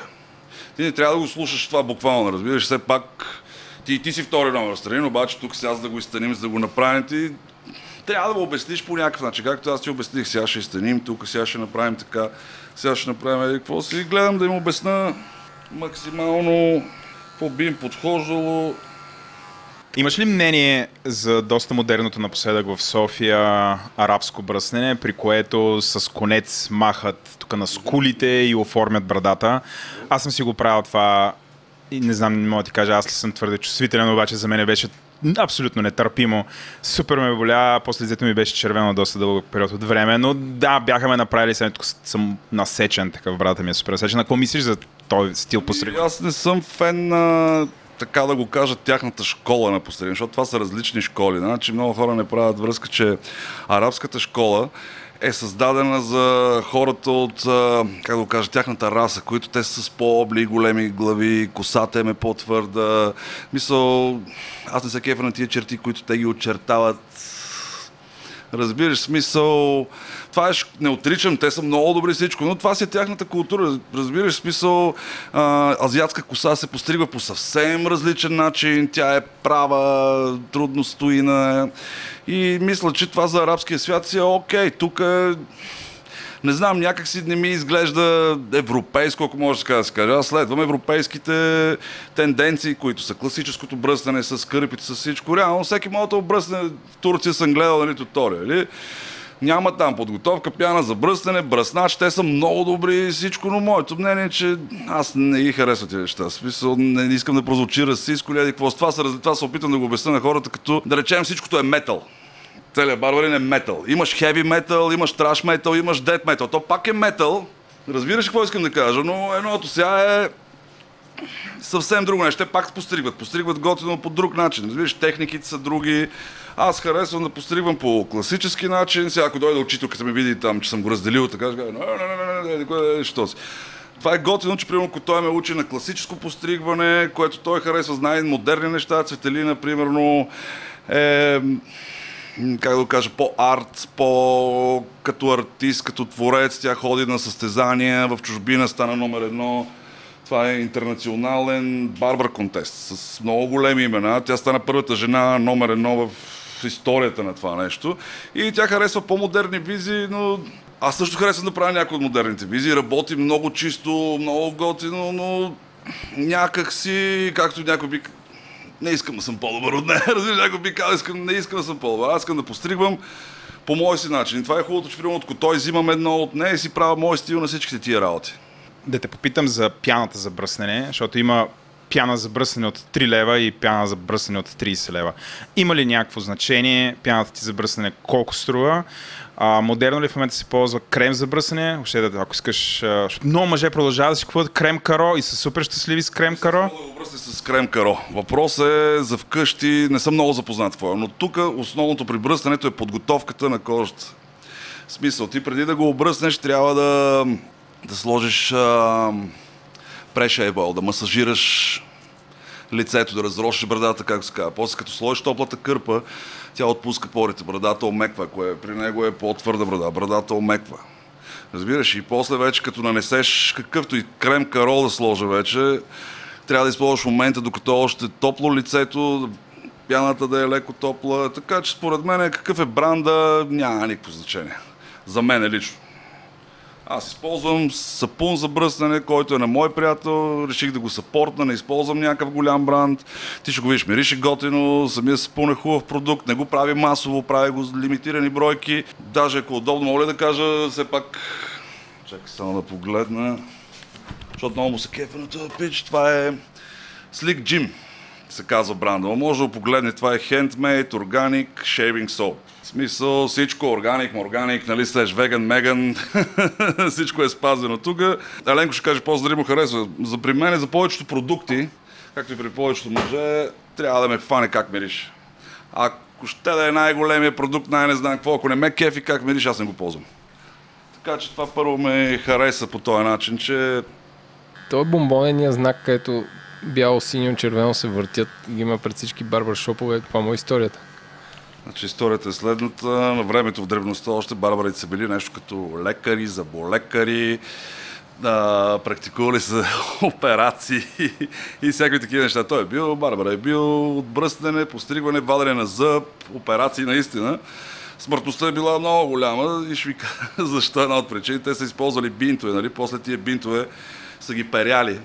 Ти не трябва да го слушаш това буквално, разбираш, все пак ти, ти си втори номер отстрани, обаче тук сега за да го изстаним, за да го направим, ти трябва да го обясниш по някакъв начин. Както аз ти обясних, сега ще изстаним тук, сега ще направим така, сега ще направим еди какво си. Гледам да им обясна максимално какво би им подхождало. Имаш ли мнение за доста модерното напоследък в София арабско бръснене, при което с конец махат тук на скулите и оформят брадата? Аз съм си го правил това и не знам, не мога да ти кажа, аз ли съм твърде чувствителен, обаче за мен беше абсолютно нетърпимо. Супер ме боля, после лицето ми беше червено доста дълъг период от време, но да, бяха ме направили, тук съм насечен, такъв брата ми е супер насечен. Какво мислиш за този стил постриг? Аз не съм фен на така да го кажа, тяхната школа на постригане, защото това са различни школи. Значи много хора не правят връзка, че арабската школа е създадена за хората от, как да кажа, тяхната раса, които те са с по-обли големи глави, косата им е по-твърда. Мисъл, аз не се кефа на тия черти, които те ги очертават Разбираш, смисъл, това е, не отричам, те са много добри всичко, но това си е тяхната култура. Разбираш, смисъл, а, азиатска коса се постригва по съвсем различен начин, тя е права, трудно стои на... И мисля, че това за арабския свят си е окей. Тук е не знам, някак си не ми изглежда европейско, ако може така да се каже. Аз следвам европейските тенденции, които са класическото бръснане с кърпите, с всичко. Реално всеки може да обръсне. В Турция съм гледал нали, туториали. Няма там подготовка, пяна за бръснане, бръснач, те са много добри и всичко, но моето мнение е, че аз не ги харесвам тези неща. Смисъл, не искам да прозвучи расистско или какво. С това се, това се опитам да го обясня на хората, като да речем всичкото е метал целият барбарин е метал. Имаш хеви метал, имаш траш метал, имаш дед метал. То пак е метал. Разбираш какво искам да кажа, но едното сега е съвсем друго нещо. Те пак постригват. Постригват готино по друг начин. Разбираш, техниките са други. Аз харесвам да постригвам по класически начин. Сега, ако дойде учителката ми види там, че съм го разделил, така ще кажа, не, не, не, не, що си. Това е готино, че примерно, ако той ме учи на класическо постригване, което той харесва, знае модерни неща, цветелина, примерно, е, как да го кажа, по-арт, по като артист, като творец. Тя ходи на състезания, в чужбина стана номер едно. Това е интернационален барбар контест с много големи имена. Тя стана първата жена номер едно в историята на това нещо. И тя харесва по-модерни визии, но аз също харесвам да правя някои от модерните визии. Работи много чисто, много готино, но някак си, както някой би не искам да съм по-добър от нея. Разбираш, някой би казал, искам, не искам да съм по-добър. Аз искам да постригвам по мой си начин. И това е хубавото, че примерно от той взимам едно от нея и си правя мой стил на всичките тия работи. Да те попитам за пяната за бръснене, защото има пяна за бръснене от 3 лева и пяна за бръснене от 30 лева. Има ли някакво значение пяната ти за бръснене колко струва? А, модерно ли в момента се ползва крем за бръсане? Въобще, да, ако искаш... Много мъже продължават да си купуват крем каро и са супер щастливи с крем каро. Да го с крем каро. Въпросът е за вкъщи, не съм много запознат в но тук основното при бръснането е подготовката на кожата. В смисъл, ти преди да го обръснеш, трябва да, да сложиш а, прешейбол, да масажираш лицето, да разрошиш брадата, както се казва. После като сложиш топлата кърпа, тя отпуска порите, брадата омеква, кое при него е по-твърда брада, брадата омеква. Разбираш, и после вече като нанесеш какъвто и крем карол да сложа вече, трябва да използваш момента, докато е още топло лицето, пяната да е леко топла. Така че според мен какъв е бранда, няма никакво значение. За мен лично. Аз използвам сапун за бръснане, който е на мой приятел. Реших да го съпортна, не използвам някакъв голям бранд. Ти ще го видиш, мирише готино, самия сапун е хубав продукт, не го прави масово, прави го с лимитирани бройки. Даже ако е удобно, моля да кажа, все пак... Чакай само да погледна. Защото много му се кефа на този пич. Това е Slick Jim. Се казва бранда. Може да погледне, това е Handmade Organic Shaving Soap. В смисъл всичко органик, органик, нали слеж веган, меган, всичко е спазено тук. Еленко ще каже дали му харесва. За при мен за повечето продукти, както и при повечето мъже, трябва да ме хване как мириш. Ако ще да е най-големия продукт, най-не знам какво, ако не ме кефи как мириш, аз не го ползвам. Така че това първо ме хареса по този начин, че Той е бомбонения знак, където бяло, синьо, червено се въртят и ги има пред всички барбаршопове. Каква му е историята? Значи историята е следната. На времето в древността още барбарите са били нещо като лекари, заболекари, да, практикували са операции и всякакви такива неща. Той е бил, Барбара е бил отбръснене, постригване, вадене на зъб, операции наистина. Смъртността е била много голяма и ще ви кажа защо е една от причините. Те са използвали бинтове, нали? После тия бинтове са ги перяли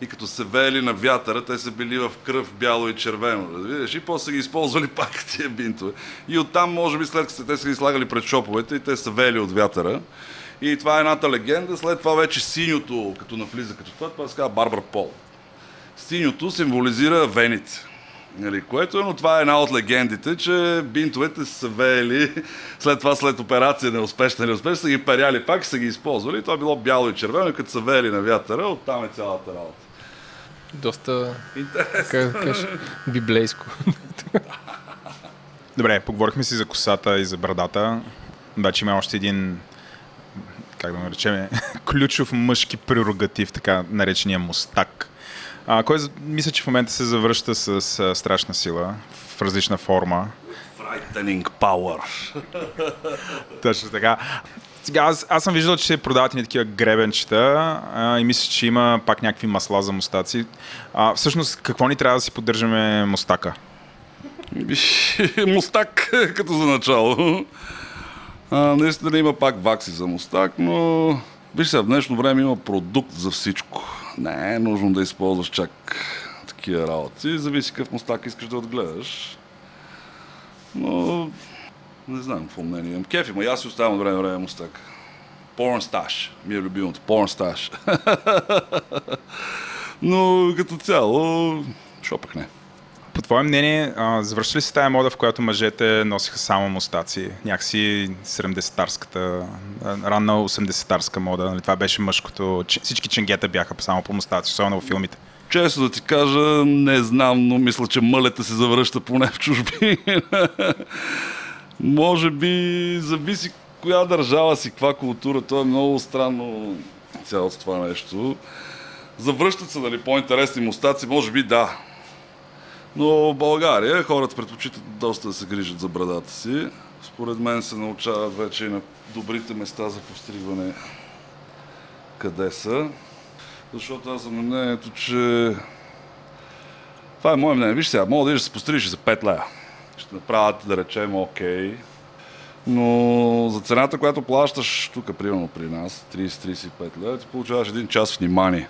и като се веели на вятъра, те са били в кръв бяло и червено. Разбираш? И после са ги използвали пак тия бинтове. И оттам, може би, след като те са ги слагали пред шоповете и те са веели от вятъра. И това е едната легенда. След това вече синьото, като навлиза като това, това се казва Барбар Пол. Синьото символизира вените. Нали, което е, но това е една от легендите, че бинтовете са веели, след това след операция неуспешна или успешна, са ги перяли пак, са ги използвали. И това било бяло и червено, и като са веели на вятъра, оттам е цялата работа. Доста, Интересно. как кажа, библейско. Добре, поговорихме си за косата и за брадата. Обаче има още един, как да го наречем, ключов мъжки прерогатив, така наречения мустак. А, кой мисля, че в момента се завръща с, с страшна сила, в различна форма. Frightening power. Точно така. Аз, аз съм виждал, че се продават и такива гребенчета а, и мисля, че има пак някакви масла за мустаци. А, всъщност, какво ни трябва да си поддържаме мустака? мустак, като за начало. А, наистина има пак вакси за мустак, но виж сега, в днешно време има продукт за всичко. Не е нужно да използваш чак такива работи. Зависи какъв мустак искаш да отгледаш. Но не знам какво мнение имам. Кеф има, и аз си оставям от време време мустак. Порн стаж ми е любимото. Порн стаж. но като цяло, шо пък не. По твое мнение, а, завърши ли се тая мода, в която мъжете носиха само мустаци? Някакси 70-тарската, а, ранна 80-тарска мода. Нали? Това беше мъжкото. Всички ченгета бяха само по мустаци, особено в филмите. Често да ти кажа, не знам, но мисля, че мълета се завръща поне в чужби. Може би зависи коя държава си, каква култура. То е много странно цялото това нещо. Завръщат се, нали, по-интересни мустаци, може би да. Но в България хората предпочитат доста да се грижат за брадата си. Според мен се научават вече и на добрите места за постригване къде са. Защото аз съм на мнението, че... Това е мое мнение. Виж сега, мога да се постригаш за 5 лева. Ще направят, да речем, окей. Но за цената, която плащаш тук, примерно при нас, 30-35 лева, ти получаваш един час внимание.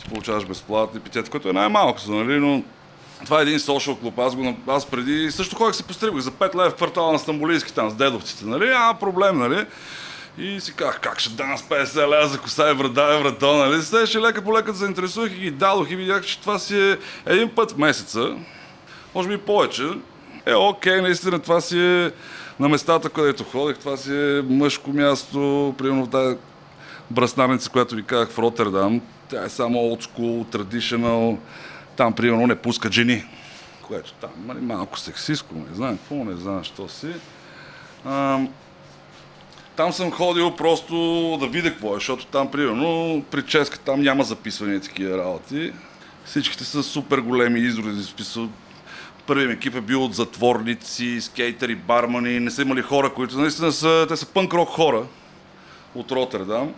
Ти получаваш безплатни питета, което е най-малкото, нали? Но това е един social клуб. Аз, го, аз преди също ходих се постригах за 5 лева в квартала на Стамбулийски там с дедовците, нали? Няма проблем, нали? И си казах, как ще дам с 50 лева за коса и брада и врата, нали? Следваше лека по лека заинтересувах и ги дадох и видях, че това си е един път в месеца, може би повече. Е, окей, наистина това си е на местата, където ходех, това си е мъжко място, примерно в тази браснарница, която ви казах в Роттердам. Тя е само old school, traditional. Там, примерно, не пускат жени. Което там, нали, малко сексистко, не знам какво, не знам, що си. Ам, там съм ходил просто да видя какво е, защото там, примерно, при Ческа там няма записвани такива работи. Всичките са супер големи изроди. Първият екип е бил от затворници, скейтери, бармани. Не са имали хора, които наистина са, те са пънк-рок хора от Роттердам,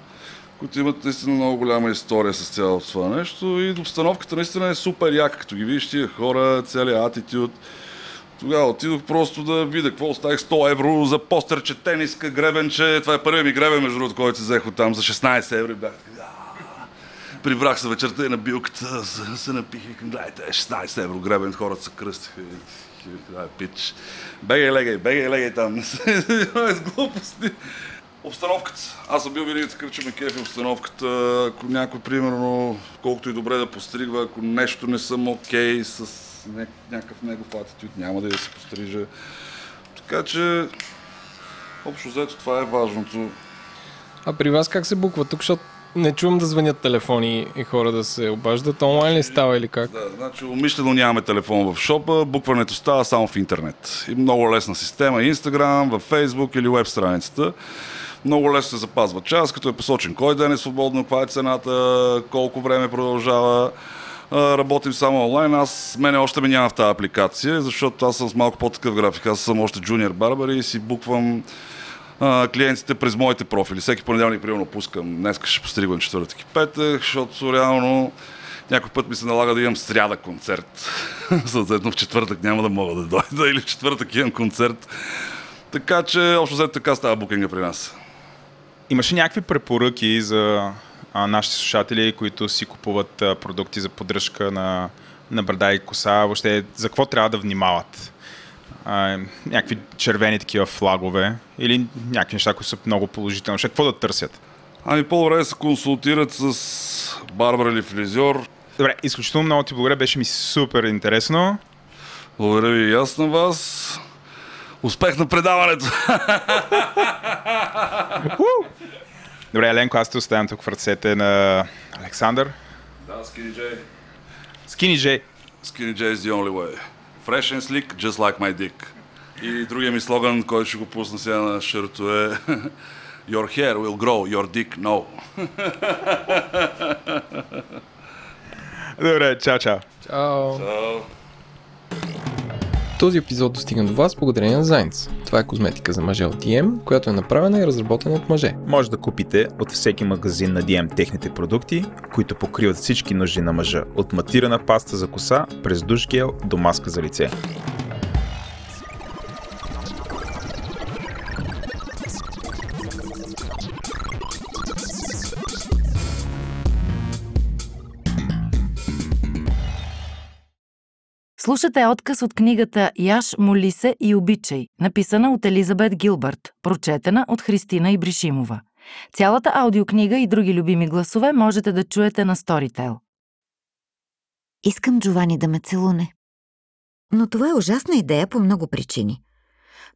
които имат наистина много голяма история с цялото това нещо и обстановката наистина е супер яка, като ги видиш тия хора, целият атитюд. Тогава отидох просто да видя какво оставих 100 евро за постерче, тениска, гребенче. Това е първият ми гребен, между другото, който се взех от там за 16 евро. Бях така. Прибрах се вечерта и на билката, се, се напих и гледайте, 16 евро гребен, хората се кръстиха. и- е пич. Бегай, легай, бегай, легай там. Занимавай с глупости. Обстановката. Аз съм бил винаги такъв, че ме кефи обстановката. Ако някой, примерно, колкото и добре да постригва, ако нещо не съм окей okay, с някакъв негов атитюд, няма да я се пострижа. Така че, общо взето, това е важното. А при вас как се буква тук, защото не чувам да звънят телефони и хора да се обаждат. Онлайн ли става или как? Да, значи умишлено нямаме телефон в шопа, букването става само в интернет. И много лесна система. Инстаграм, в Фейсбук или веб страницата. Много лесно се запазва час, като е посочен кой ден е свободно, каква е цената, колко време продължава. Работим само онлайн. Аз, мене още ме няма в тази апликация, защото аз съм с малко по-такъв график. Аз съм още джуниор барбар и си буквам клиентите през моите профили. Всеки понеделник, примерно, пускам. Днес ще постригвам четвъртък и петък, защото реално някой път ми се налага да имам сряда концерт. Съответно в четвъртък няма да мога да дойда или в четвъртък имам концерт. Така че, общо взето така става букинга при нас. Имаше някакви препоръки за а, нашите слушатели, които си купуват а, продукти за поддръжка на, на брада и коса, въобще за какво трябва да внимават? А, някакви червени такива флагове или някакви неща, които са много положителни. Ще какво да търсят? Ами по-добре да се консултират с барбар или фризьор. Добре, изключително много ти благодаря, беше ми супер интересно. Благодаря ви и аз на вас. Успех на предаването! Добре, Еленко, аз те оставям тук в ръцете на Александър. Да, Skinny J. Skinny J. Skinny J is the only way. Fresh and slick, just like my dick. И другия ми слоган, който ще го пусна сега на шърто е Your hair will grow, your dick no. Добре, чао, чао. Чао. Чао. Този епизод достигна до вас благодарение на Зайнц. Това е козметика за мъже от DM, която е направена и разработена от мъже. Може да купите от всеки магазин на DM техните продукти, които покриват всички нужди на мъжа. От матирана паста за коса, през душ гел до маска за лице. Слушате отказ от книгата Яш, моли се и обичай, написана от Елизабет Гилбърт, прочетена от Христина Ибришимова. Цялата аудиокнига и други любими гласове можете да чуете на Storytel. Искам Джовани да ме целуне. Но това е ужасна идея по много причини.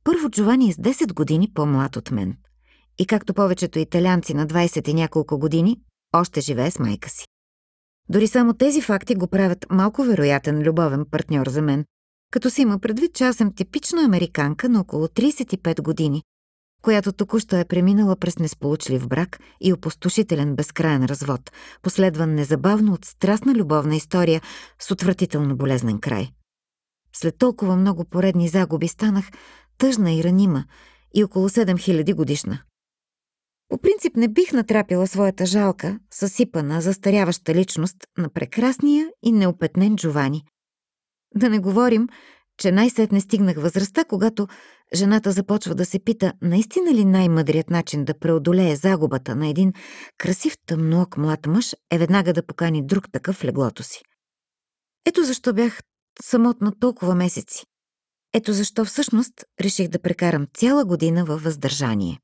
Първо, Джовани е с 10 години по-млад от мен. И както повечето италианци на 20 и няколко години, още живее с майка си. Дори само тези факти го правят малко вероятен любовен партньор за мен, като си има предвид, че аз съм типична американка на около 35 години, която току-що е преминала през несполучлив брак и опустошителен безкрайен развод, последван незабавно от страстна любовна история с отвратително болезнен край. След толкова много поредни загуби станах тъжна и ранима и около 7000 годишна. По принцип не бих натрапила своята жалка, съсипана, застаряваща личност на прекрасния и неопетнен Джовани. Да не говорим, че най-сетне стигнах възрастта, когато жената започва да се пита наистина ли най-мъдрият начин да преодолее загубата на един красив тъмноок млад мъж е веднага да покани друг такъв в леглото си. Ето защо бях самотна толкова месеци. Ето защо всъщност реших да прекарам цяла година във въздържание.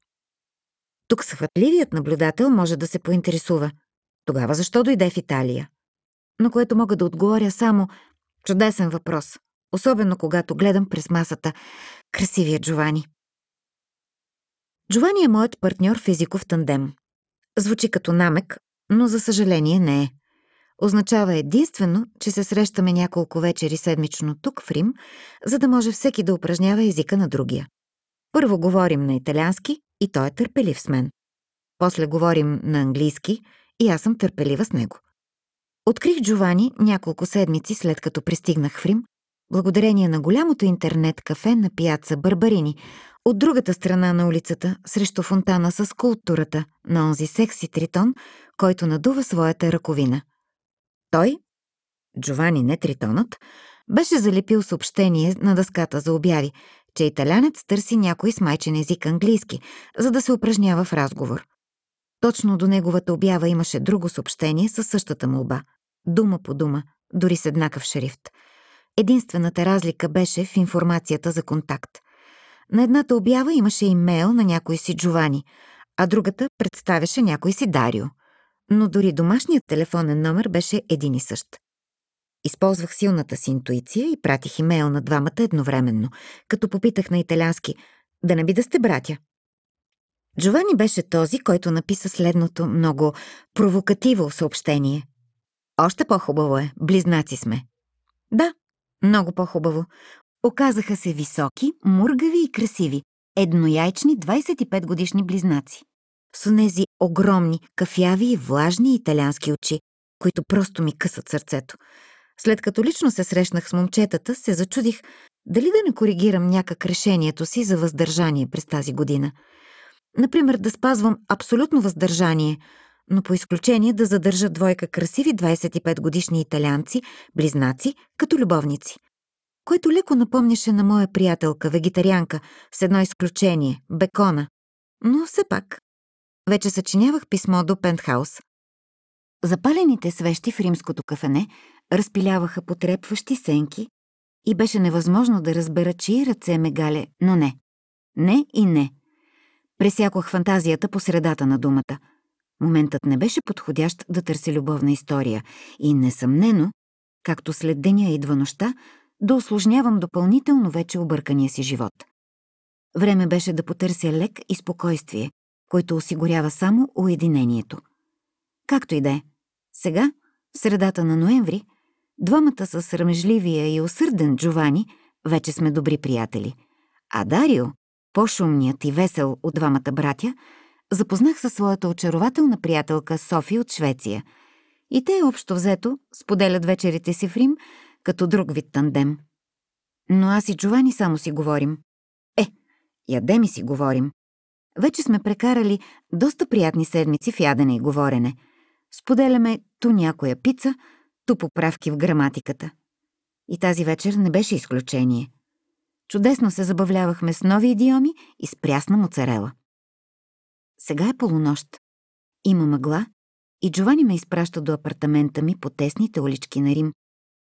Тук съхватливият наблюдател може да се поинтересува. Тогава защо дойде в Италия? На което мога да отговоря само чудесен въпрос, особено когато гледам през масата красивия Джовани. Джовани е моят партньор в езиков тандем. Звучи като намек, но за съжаление не е. Означава единствено, че се срещаме няколко вечери седмично тук в Рим, за да може всеки да упражнява езика на другия. Първо говорим на италиански и той е търпелив с мен. После говорим на английски и аз съм търпелива с него. Открих Джовани няколко седмици след като пристигнах в Рим, благодарение на голямото интернет кафе на пияца Барбарини, от другата страна на улицата, срещу фонтана с скулптурата на онзи секси тритон, който надува своята ръковина. Той, Джовани не тритонът, беше залепил съобщение на дъската за обяви, че италянец търси някой с майчен език английски, за да се упражнява в разговор. Точно до неговата обява имаше друго съобщение със същата молба. Дума по дума, дори с еднакъв шрифт. Единствената разлика беше в информацията за контакт. На едната обява имаше имейл на някой си Джовани, а другата представяше някой си Дарио. Но дори домашният телефонен номер беше един и същ. Използвах силната си интуиция и пратих имейл на двамата едновременно, като попитах на италянски «Да не би да сте братя?» Джовани беше този, който написа следното много провокативо съобщение. Още по-хубаво е, близнаци сме. Да, много по-хубаво. Оказаха се високи, мургави и красиви, еднояйчни 25 годишни близнаци. С онези огромни, кафяви и влажни италиански очи, които просто ми късат сърцето. След като лично се срещнах с момчетата, се зачудих дали да не коригирам някак решението си за въздържание през тази година. Например, да спазвам абсолютно въздържание, но по изключение да задържа двойка красиви 25 годишни италианци, близнаци, като любовници. Което леко напомняше на моя приятелка, вегетарианка, с едно изключение – бекона. Но все пак. Вече съчинявах писмо до пентхаус. Запалените свещи в римското кафене разпиляваха потрепващи сенки и беше невъзможно да разбера, чии ръце ме гале, но не. Не и не. Пресякох фантазията по средата на думата. Моментът не беше подходящ да търся любовна история и несъмнено, както след деня идва нощта, да осложнявам допълнително вече объркания си живот. Време беше да потърся лек и спокойствие, който осигурява само уединението. Както и да е. Сега, в средата на ноември, двамата с срамежливия и усърден Джовани вече сме добри приятели, а Дарио, по-шумният и весел от двамата братя, запознах със своята очарователна приятелка Софи от Швеция. И те, общо взето, споделят вечерите си в Рим, като друг вид тандем. Но аз и Джовани само си говорим. Е, яде ми си говорим. Вече сме прекарали доста приятни седмици в ядене и говорене. Споделяме ту някоя пица, ту поправки в граматиката. И тази вечер не беше изключение. Чудесно се забавлявахме с нови идиоми и с прясна моцарела. Сега е полунощ. Има мъгла и Джовани ме изпраща до апартамента ми по тесните улички на Рим,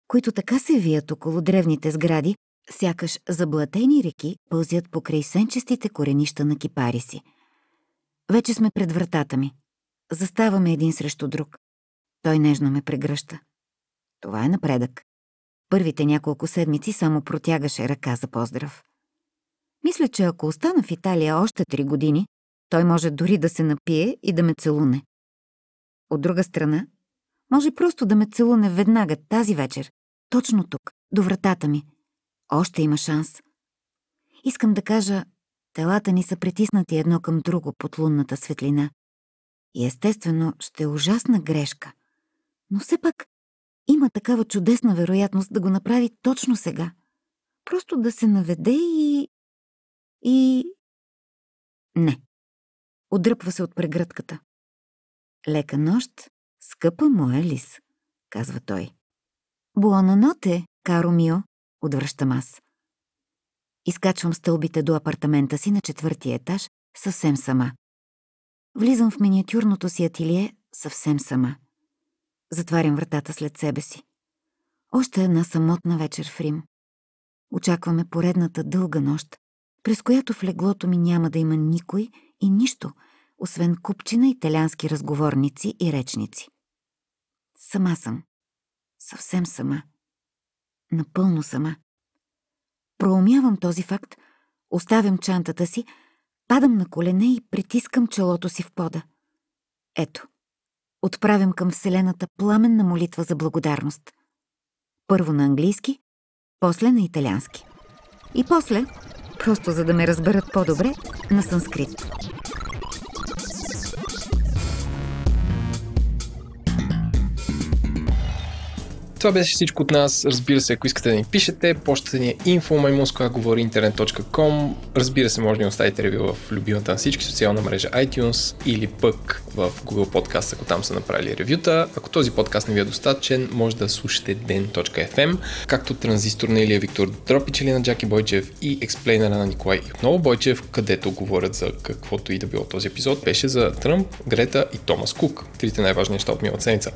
които така се вият около древните сгради, сякаш заблатени реки пълзят покрай сенчестите коренища на кипари си. Вече сме пред вратата ми. Заставаме един срещу друг. Той нежно ме прегръща. Това е напредък. Първите няколко седмици само протягаше ръка за поздрав. Мисля, че ако остана в Италия още три години, той може дори да се напие и да ме целуне. От друга страна, може просто да ме целуне веднага тази вечер, точно тук, до вратата ми. Още има шанс. Искам да кажа, телата ни са притиснати едно към друго под лунната светлина. И естествено ще е ужасна грешка. Но все пак има такава чудесна вероятност да го направи точно сега. Просто да се наведе и... и... Не. Отдръпва се от прегръдката. Лека нощ, скъпа моя лис, казва той. Буона ноте, каро мио, отвръщам аз. Изкачвам стълбите до апартамента си на четвъртия етаж, съвсем сама. Влизам в миниатюрното си ателие съвсем сама. Затварям вратата след себе си. Още една самотна вечер в Рим. Очакваме поредната дълга нощ, през която в леглото ми няма да има никой и нищо, освен купчина италиански разговорници и речници. Сама съм. Съвсем сама. Напълно сама. Проумявам този факт, оставям чантата си, падам на колене и притискам челото си в пода. Ето, отправям към Вселената пламенна молитва за благодарност. Първо на английски, после на италиански. И после, просто за да ме разберат по-добре, на санскрит. Това беше всичко от нас. Разбира се, ако искате да ни пишете, почтата ни е info.говориinternet.com Разбира се, може да ни оставите ревю в любимата на всички социална мрежа iTunes или пък в Google Podcast, ако там са направили ревюта. Ако този подкаст не ви е достатъчен, може да слушате den.fm, както транзистор на Илия Виктор Дропич или на Джаки Бойчев и експлейнера на Николай и Бойчев, където говорят за каквото и да било този епизод, беше за Тръмп, Грета и Томас Кук, трите най-важни неща от миналата седмица.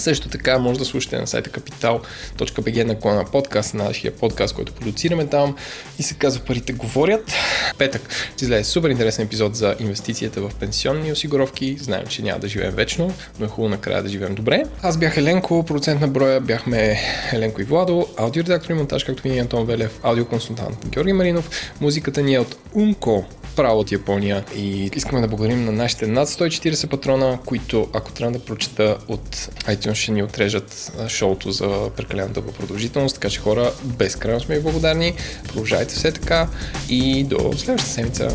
Също така може да слушате на сайта kapital.bg на клана подкаст, нашия подкаст, който продуцираме там и се казва Парите говорят. Петък ще излезе супер интересен епизод за инвестицията в пенсионни осигуровки. Знаем, че няма да живеем вечно, но е хубаво накрая да живеем добре. Аз бях Еленко, продуцент на броя, бяхме Еленко и Владо, аудиоредактор и монтаж, както винаги Антон Велев, аудиоконсултант Георги Маринов. Музиката ни е от Умко, право от Япония и искаме да благодарим на нашите над 140 патрона, които ако трябва да прочета от iTunes ще ни отрежат шоуто за прекалено дълга продължителност, така че хора безкрайно сме ви благодарни. Продължайте все така и до следващата седмица.